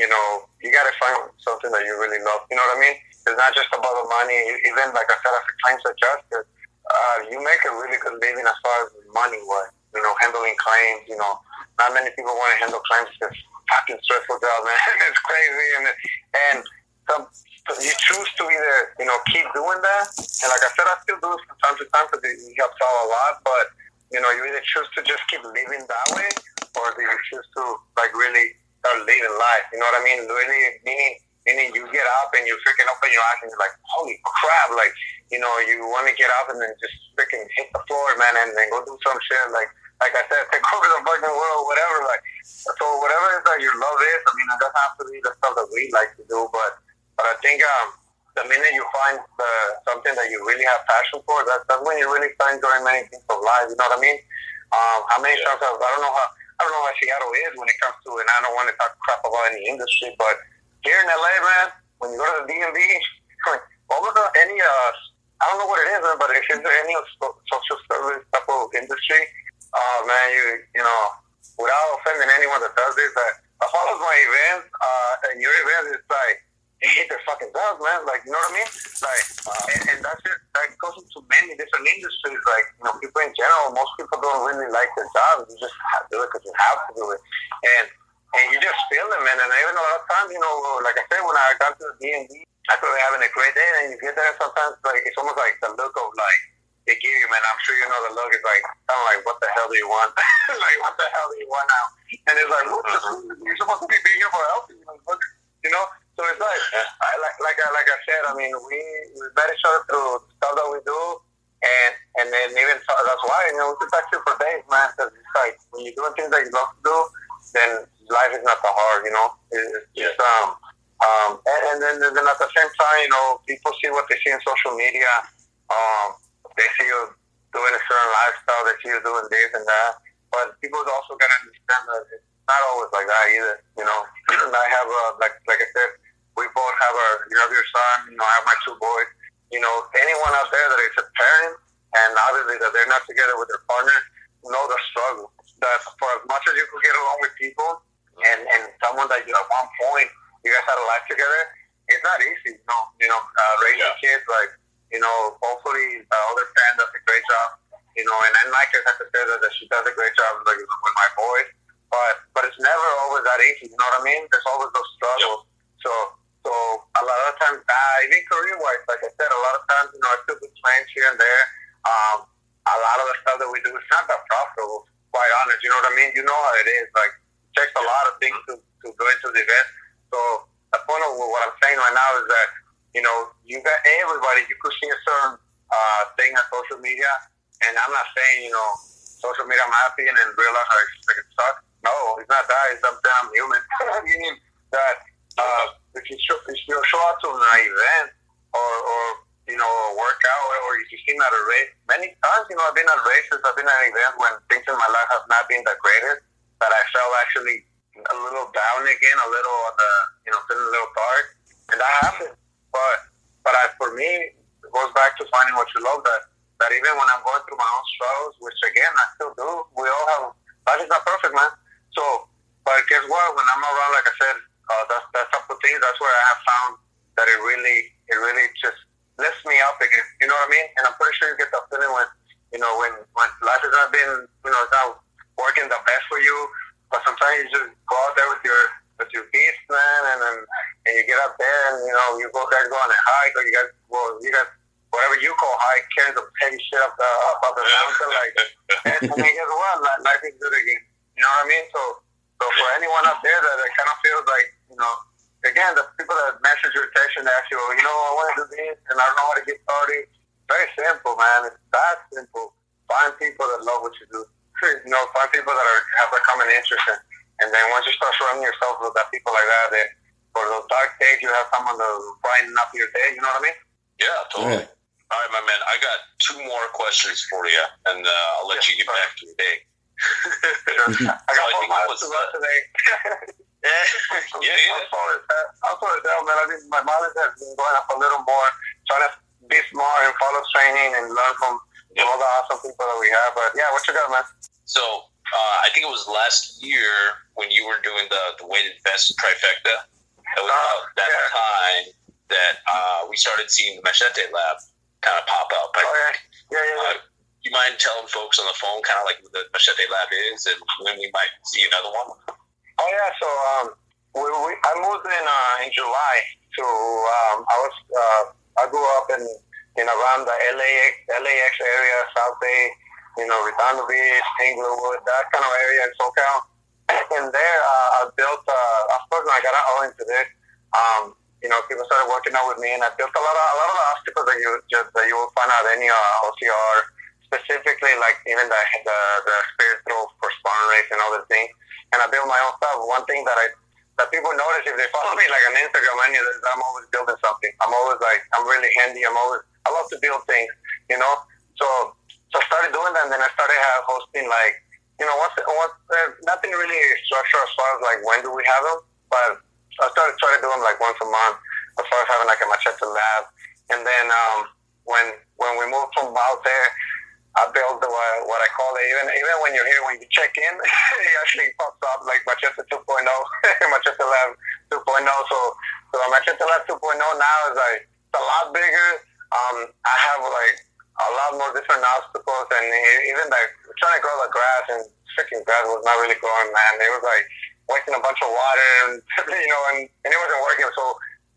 you know you got to find something that you really love. You know what I mean? It's not just about the money. Even like I said, as a claims adjuster, uh, you make a really good living as far as money wise. You know, handling claims. You know, not many people want to handle claims. It's fucking stressful job, man. it's crazy, and and some, you choose to either you know keep doing that, and like I said, I still do it from time to time because it helps out a lot. But you know, you either choose to just keep living that way, or do you choose to like really start living life? You know what I mean? Really meaning meaning you get up and you freaking open your eyes and you're like, holy crap! Like you know, you want to get up and then just freaking hit the floor, man, and then go do some shit like. Like I said, take over the fucking world, whatever. Like, so whatever it is that your love is, I mean, it doesn't have to be the stuff that we like to do, but but I think um, the minute you find the, something that you really have passion for, that's, that's when you really start enjoying many things of life. You know what I mean? Um, how many times have, I don't know how I don't know how Seattle is when it comes to, and I don't want to talk crap about any industry, but here in LA, man, when you go to the DMV, almost any uh, I don't know what it is, man, but if there's any social service type of industry, uh, man, you you know, without offending anyone that does this, that that follows my events, uh, and your events, it's like they hate their fucking jobs, man. Like, you know what I mean? Like, uh, and, and that's it. That goes into many different industries. Like, you know, people in general, most people don't really like their jobs. You just have to do it because you have to do it, and and you just feel it, man. And even a lot of times, you know, like I said, when I got to the D and D, I could be having a great day, and you get there sometimes, like it's almost like the look of like they give you, man. I'm sure you know the look is like of like, what the hell do you want? like, what the hell do you want now? And it's like, you're supposed to be being here for help, you know? So it's like, I, like, like, I, like I said, I mean, we we met each other through stuff that we do, and and then even so, that's why you know we could talk to you for days, man. Because it's like when you're doing things that you love to do, then life is not that hard, you know. It's just um um and, and then then at the same time, you know, people see what they see in social media. Um, they see you doing a certain lifestyle, they see you doing this and that. But people also gotta understand that it's not always like that either. You know, I have a like like I said, we both have our you have your son, you know, I have my two boys. You know, anyone out there that is a parent and obviously that they're not together with their partner know the struggle. That for as much as you could get along with people and and someone that you at one point you guys had a life together, it's not easy. You know, you know, uh, raising kids like you know, hopefully the other parent does a great job you know, and, and Mike has to say that, that she does a great job like, with my boys. But but it's never always that easy. You know what I mean? There's always those struggles. Yep. So so a lot of times, uh, even career wise, like I said, a lot of times, you know, I still do plans here and there. Um, a lot of the stuff that we do is not that profitable. Quite honest, you know what I mean? You know how it is. Like it takes a lot of things to to go into the event. So the point of what I'm saying right now is that you know you got everybody. You pushing a certain uh, thing on social media, and I'm not saying you know social media I'm happy and real life I it sucks. No, it's not that. It's something I'm human. Meaning that uh, if you show, if you show up to an event or, or you know a workout or if you see me at a race, many times you know I've been at races, I've been at events when things in my life have not been the greatest, that I felt actually a little down again, a little the you know feeling a little dark, and that happens. But but I, for me, it goes back to finding what you love. That that even when I'm going through my own struggles, which again I still do, we all have life is not perfect, man. So, but guess what? When I'm around, like I said, uh, that's that's up to things. That's where I have found that it really, it really just lifts me up again. You know what I mean? And I'm pretty sure you get that feeling when, you know, when when life has not been, you know, it's not working the best for you. But sometimes you just go out there with your with your beast, man, and then and you get up there and you know you go guys go on a hike or you guys well you guys whatever you call hike carrying some heavy shit up the up, up the mountain like and, then guess what life is good again. You know what I mean? So, so for anyone up there that, that kind of feels like, you know, again, the people that message your text and ask you, oh, you know, I want to do this and I don't know how to get started. Very simple, man. It's that simple. Find people that love what you do. You know, find people that are have a common interest in. And then once you start surrounding yourself with that people like that, then for those dark days, you have someone to brighten up your day. You know what I mean? Yeah, totally. All right, my man. I got two more questions for you, and uh, I'll let yeah, you get back to your day. I got four miles to run today. yeah, yeah, yeah. I'm sorry, I'm sorry, man. I think my mileage has been going up a little more, trying to be smart and follow training and learn from yep. all the awesome people that we have. But yeah, what you got, man? So uh, I think it was last year when you were doing the the weighted vest trifecta. It was uh, that yeah. time that uh, we started seeing the Machete Lab kind of pop up. oh, yeah. Yeah, yeah, yeah. Uh, you mind telling folks on the phone kind of like what the Machete Lab is and when we might see another one? Oh yeah, so um, we, we, I moved in uh, in July to um, I was uh, I grew up in in around the LAX LAX area, South Bay, you know, Redondo Beach, Inglewood, that kind of area in SoCal. And there, uh, I built. Uh, of course, when I got all into this, um, you know, people started working out with me, and I built a lot of a lot of the obstacles that you just that you will find out any uh, OCR specifically like even the the, the spiritual for spawn race and all the things. And I build my own stuff. One thing that I that people notice if they follow me like on Instagram any of this, I'm always building something. I'm always like I'm really handy. I'm always I love to build things, you know. So so I started doing that, and then I started have hosting like you know once once uh, nothing really structured as far as like when do we have them, but I started trying to do them like once a month as far as having like a machete lab, and then um, when when we moved from out there I built the, what I call it. Even even when you're here, when you check in, it actually pops up like Machete 2.0, Machete Lab 2.0. So so Machete Lab 2.0 now is like it's a lot bigger. Um, I have like a lot more different obstacles, and even like trying to grow the grass and freaking grass was not really growing, man. It was like wasting a bunch of water, and you know, and, and it wasn't working. So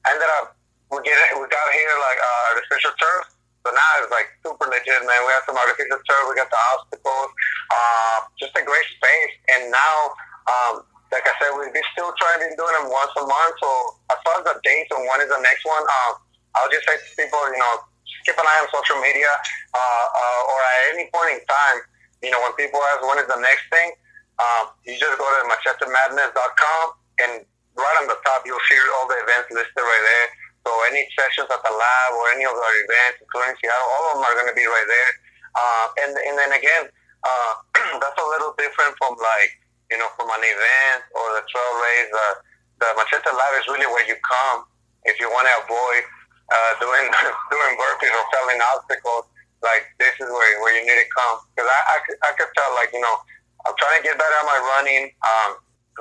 I ended up we get we got here like uh, artificial turf so now it's like super legit, man. We have some artificial turf, we got the obstacles, uh, just a great space. And now, um, like I said, we'll be still trying to be doing them once a month. So as far as the dates and when is the next one, um, I'll just say to people, you know, keep an eye on social media, uh, uh, or at any point in time, you know, when people ask when is the next thing, um, you just go to machetemadness.com and right on the top, you'll see all the events listed right there. So any sessions at the lab or any of our events, including Seattle, all of them are going to be right there. Uh, and and then again, uh, that's a little different from like you know from an event or the trail race. Uh, the Machete Lab is really where you come if you want to avoid uh, doing doing burpees or failing obstacles. Like this is where where you need to come because I, I I could tell like you know I'm trying to get better at my running. Um,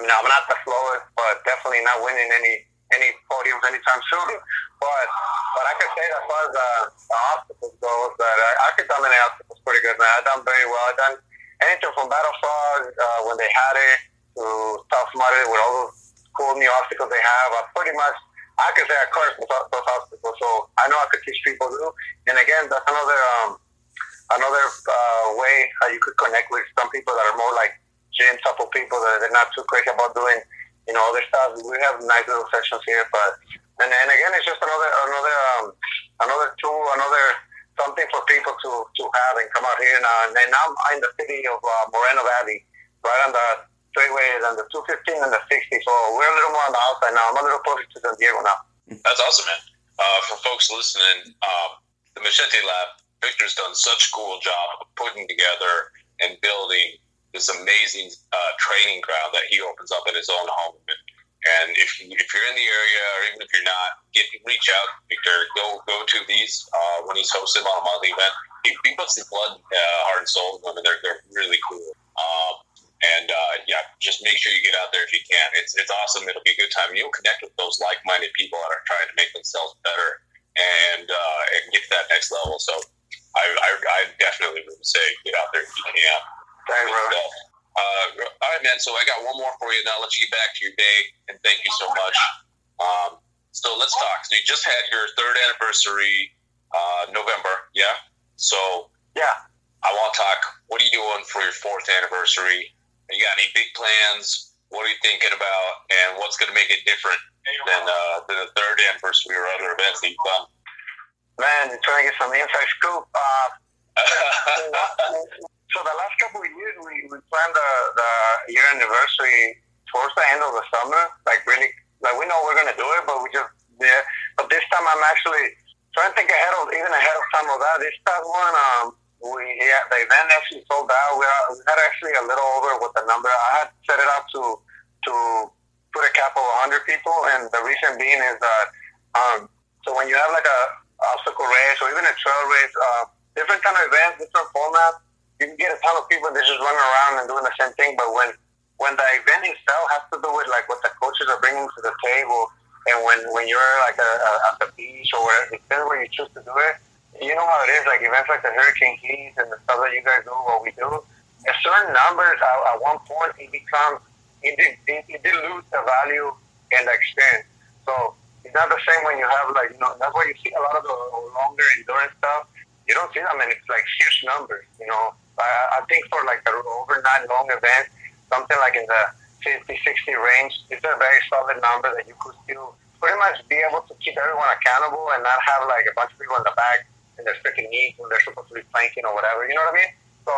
you know I'm not the slowest, but definitely not winning any any podiums anytime soon. But but I can say that as far as the, the obstacles goes, that I, I could dominate obstacles pretty good, man. I've done very well. I've done anything from BattleFrog uh, when they had it to Tough Mudder with all those cool new obstacles they have. I pretty much I can say I cursed those, those obstacles, so I know I could teach people to. And again, that's another um, another uh, way how you could connect with some people that are more like gym type of people that they're not too crazy about doing, you know, other stuff. We have nice little sessions here, but and then again, it's just another another um, another tool, another something for people to to have and come out here. And, uh, and I'm in the city of uh, Moreno Valley, right on the freeway, on the 215 and the 60. So we're a little more on the outside now. I'm a little closer to San Diego now. That's awesome, man. Uh, for folks listening, um, the Machete Lab, Victor's done such a cool job of putting together and building this amazing uh, training ground that he opens up in his own home. And if you, if you're in the area, or even if you're not, get reach out, Victor. Go go to these uh, when he's hosted on a monthly event. He, he puts his blood, uh, heart, and soul in them, and they're they're really cool. Um, and uh, yeah, just make sure you get out there if you can. It's it's awesome. It'll be a good time. You'll connect with those like-minded people that are trying to make themselves better and uh, and get to that next level. So I, I, I definitely would say get out there if you can. Thanks, bro. Uh, all right, man. So I got one more for you, and I'll let you get back to your day. And thank you so much. Um, so let's talk. So you just had your third anniversary, uh, November, yeah. So yeah, I want to talk. What are you doing for your fourth anniversary? You got any big plans? What are you thinking about? And what's going to make it different than, uh, than the third anniversary or other events that you've done? Man, trying to get some inside scoop. Uh, so the last couple of years, we, we planned the, the year anniversary towards the end of the summer. Like really, like we know we're gonna do it, but we just yeah. But this time, I'm actually trying to think ahead of even ahead of time of that. This past one, um, we yeah, the event actually sold out. We, are, we had actually a little over with the number. I had set it up to to put a cap of 100 people, and the reason being is that um, so when you have like a obstacle race or even a trail race, uh, different kind of events, different formats you can get a ton of people that just running around and doing the same thing. But when when the event itself has to do with like what the coaches are bringing to the table, and when when you're like a, a, at the beach or wherever, depends where you choose to do it. You know how it is, like events like the Hurricane Heats and the stuff that you guys do, what we do. At certain numbers, at, at one point, it becomes it did it, it lose the value and the experience. So it's not the same when you have like you know that's why you see a lot of the longer endurance stuff. You don't see them, and it's like huge numbers. You know, I, I think for like the overnight long event, something like in the 50, 60 range, it's a very solid number that you could still pretty much be able to keep everyone accountable and not have like a bunch of people in the back and they're freaking eat when they're supposed to be planking or whatever. You know what I mean? So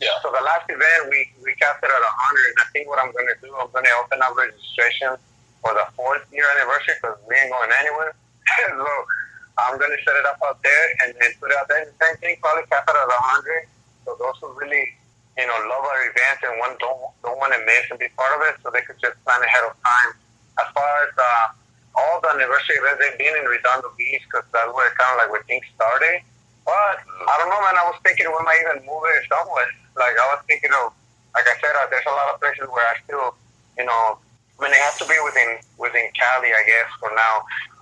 yeah. So the last event we we capped it at a 100, and I think what I'm going to do, I'm going to open up registration for the fourth year anniversary because we ain't going anywhere. so I'm going to set it up out there and, and put it out there. The same thing, probably cap it at a 100 so those who really, you know, love our events and one don't don't want to miss and be part of it, so they could just plan ahead of time. As far as uh, all the anniversary events, they've been in Redondo Beach because that's where kind of like where things started. But I don't know, man. I was thinking we might even move it somewhere. Like I was thinking of, like I said, uh, there's a lot of places where I still, you know, I mean, they have to be within within Cali, I guess, for now.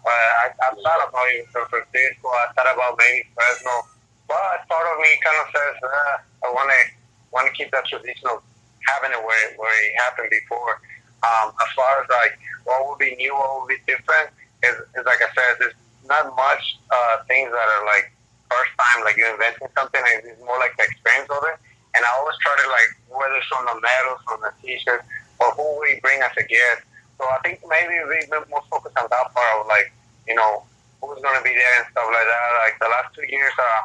Uh, I, I thought about even San Francisco. I thought about maybe Fresno. But part of me kind of says uh, I want to want to keep that tradition of having it where where it happened before. Um, as far as like what would be new, what would be different, is, is like I said, there's not much uh, things that are like first time, like you're inventing something. It's more like the experience of it. And I always try to like whether it's on the medals, on the t-shirts, or who we bring as a guest. So I think maybe we've been more focus on that part of like you know who's to be there and stuff like that. Like the last two years, uh,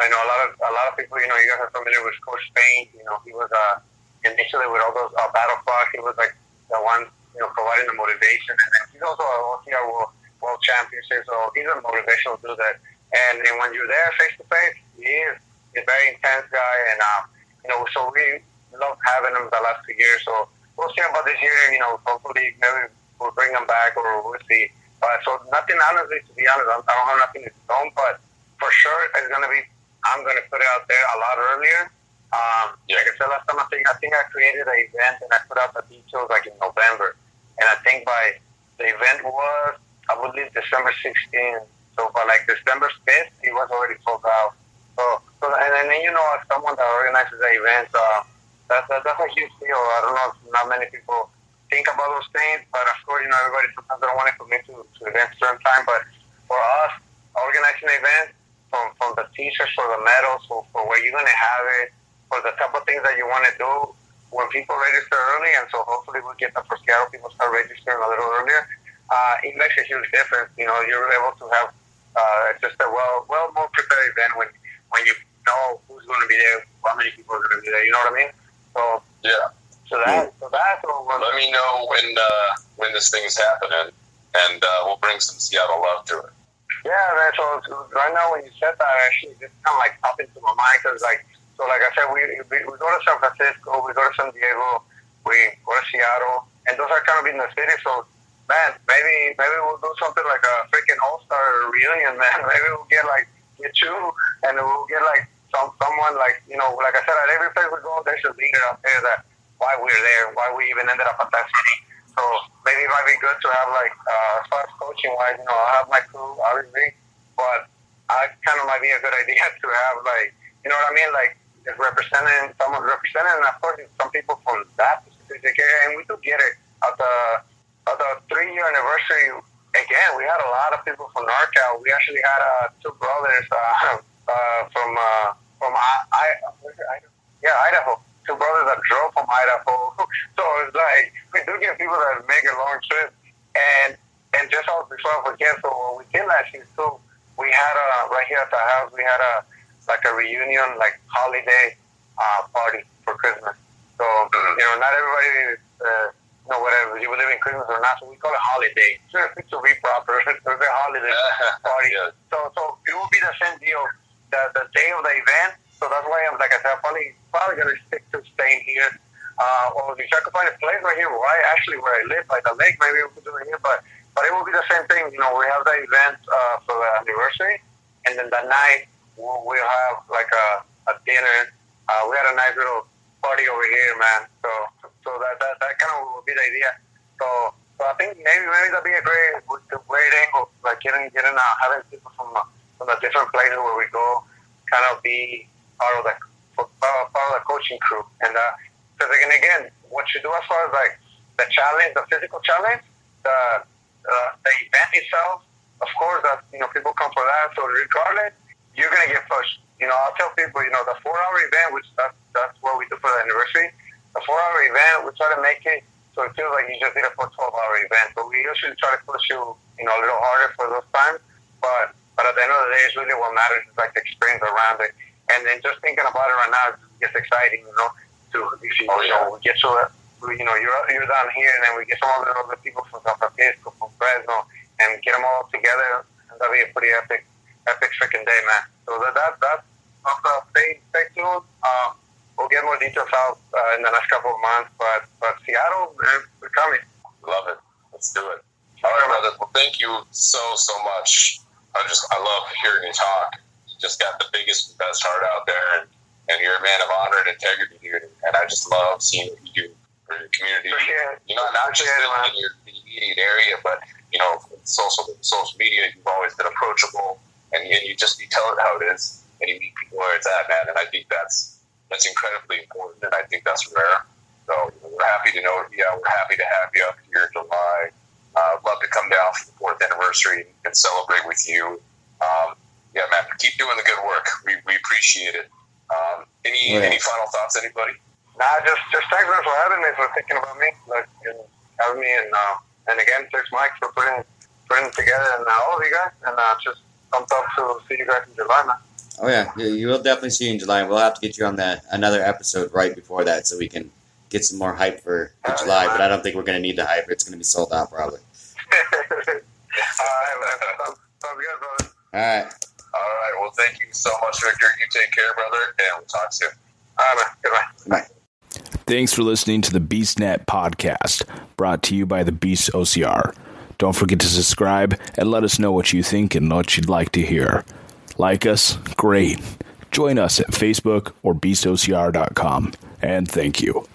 I know a lot of a lot of people. You know, you guys are familiar with Coach Pain. You know, he was uh, initially with all those uh, battle clocks. He was like the one, you know, providing the motivation, and then he's also a OCR world, world champion. So he's a motivational dude. That and, and when you're there face to face, he is a very intense guy, and um, you know, so we love having him the last two years. So we'll see about this year. You know, hopefully maybe we'll bring him back, or we'll see. But so nothing honestly, to be honest, I don't have nothing to stone, but for sure it's to be I'm to put it out there a lot earlier. Um, yeah. Like I said last time, I think I think I created an event and I put out the details like in November, and I think by the event was I believe December 16th. So, but like December 5th, it was already sold out. So, so and, and then you know, as someone that organizes the event, uh, that's that, that's a huge deal. I don't know if not many people think about those things, but of course, you know, everybody sometimes don't want to commit to, to events certain time. But for us, organizing an event, from from the t-shirts, for the medals, for, for where you're gonna have it, for the type of things that you want to do, when people register early, and so hopefully we'll get the for Seattle people start registering a little earlier. Uh, it makes a huge difference. You know, you're able to have uh, just a well, well more prepared event when when you know who's going to be there, how many people are going to be there. You know what I mean? So yeah. So that, so that. So Let me know when uh, when this thing's happening, and uh, we'll bring some Seattle love to it. Yeah, man. So, so right now, when you said that, actually, this kind of like popped into my mind because, like, so like I said, we, we we go to San Francisco, we go to San Diego, we go to Seattle, and those are kind of in the city. So, man, maybe maybe we'll do something like a freaking All Star reunion, man. Maybe we'll get like get you, and we'll get like some someone like you know, like I said, at every place we go, there's a leader out there that why we're there, why we even ended up at that city. So maybe it might be good to have like uh, as far as coaching wise, you know, I have my crew obviously, but I kind of might be a good idea to have like you know what I mean, like is representing someone representing, and of course some people from that specific area, and we do get it at the at the three year anniversary. Again, we had a lot of people from NorCal. We actually had uh, two brothers uh, uh, from uh, from I, I, yeah Idaho two brothers that drove from Idaho. So it's like we do get people that make a long trip. And and just also before I forget, so what we did last year too, we had a right here at the house, we had a like a reunion, like holiday uh, party for Christmas. So mm-hmm. you know, not everybody, uh, you know, whatever you believe in Christmas or not, so we call it holiday to be proper. it's a holiday party. Yeah. So so it will be the same deal. The the day of the event so that's why I'm like I said, I'm probably probably gonna stick to staying here. Uh, or if I could find a place right here, where I actually where I live by the lake, maybe we could do it here. But but it will be the same thing. You know, we have the event uh, for the anniversary, and then that night we'll, have like a, a dinner. Uh, we had a nice little party over here, man. So so that that, that kind of would be the idea. So so I think maybe maybe that'd be a great great angle, like getting getting uh, having people from uh, from the different places where we go, kind of be part of the part of the coaching crew. And because uh, again, again, what you do as far as like the challenge, the physical challenge, the uh, the event itself, of course, that you know people come for that. So regardless, you're gonna get pushed. You know, I'll tell people, you know, the four-hour event, which that's that's what we do for the anniversary. The four-hour event, we try to make it so it feels like you just did a 12-hour event. But we usually try to push you, you know, a little harder for those times. But but at the end of the day, it's really what matters is like the experience around it. And then just thinking about it right now gets exciting, you know. To you, oh, you know, we get to it, you know, you're you're down here, and then we get some of the other people from San Francisco, from Fresno, and get them all together, and that'll be a pretty epic, epic freaking day, man. So that that that's uh, stay stay tuned. Um, we'll get more details out uh, in the next couple of months, but but Seattle, man, we're coming. Love it. Let's do it. All right, brother. Well, thank you so so much. I just I love hearing you talk You just got the biggest, best heart out there, and, and you're a man of honor and integrity, dude. And I just love seeing what you do for your community. Sure. You know, not just in, in your immediate area, but you know, social social media. You've always been approachable, and, and you just you tell it how it is, and you meet people where it's at, man. And I think that's that's incredibly important, and I think that's rare. So we're happy to know. Yeah, we're happy to have you up here in July. Uh, love to come down for the fourth anniversary and celebrate with you. Um, yeah, man, keep doing the good work. We, we appreciate it. Um, any yeah. any final thoughts, anybody? Nah, just just thanks for having me, for thinking about me, like and having me, and uh, and again, thanks Mike for putting putting together, and uh, all of you guys, and uh, just pumped up to see you guys in July, man. Oh yeah, you will definitely see you in July. We'll have to get you on that another episode right before that, so we can get some more hype for, for July. But I don't think we're going to need the hype. It's going to be sold out probably. all right, man. Sounds good, brother. All right. All right. Well, thank you so much, Victor. You take care, brother, and we'll talk soon. All right, Goodbye. Bye. Thanks for listening to the BeastNet podcast, brought to you by the Beast OCR. Don't forget to subscribe and let us know what you think and what you'd like to hear. Like us? Great. Join us at Facebook or beastocr.com. And thank you.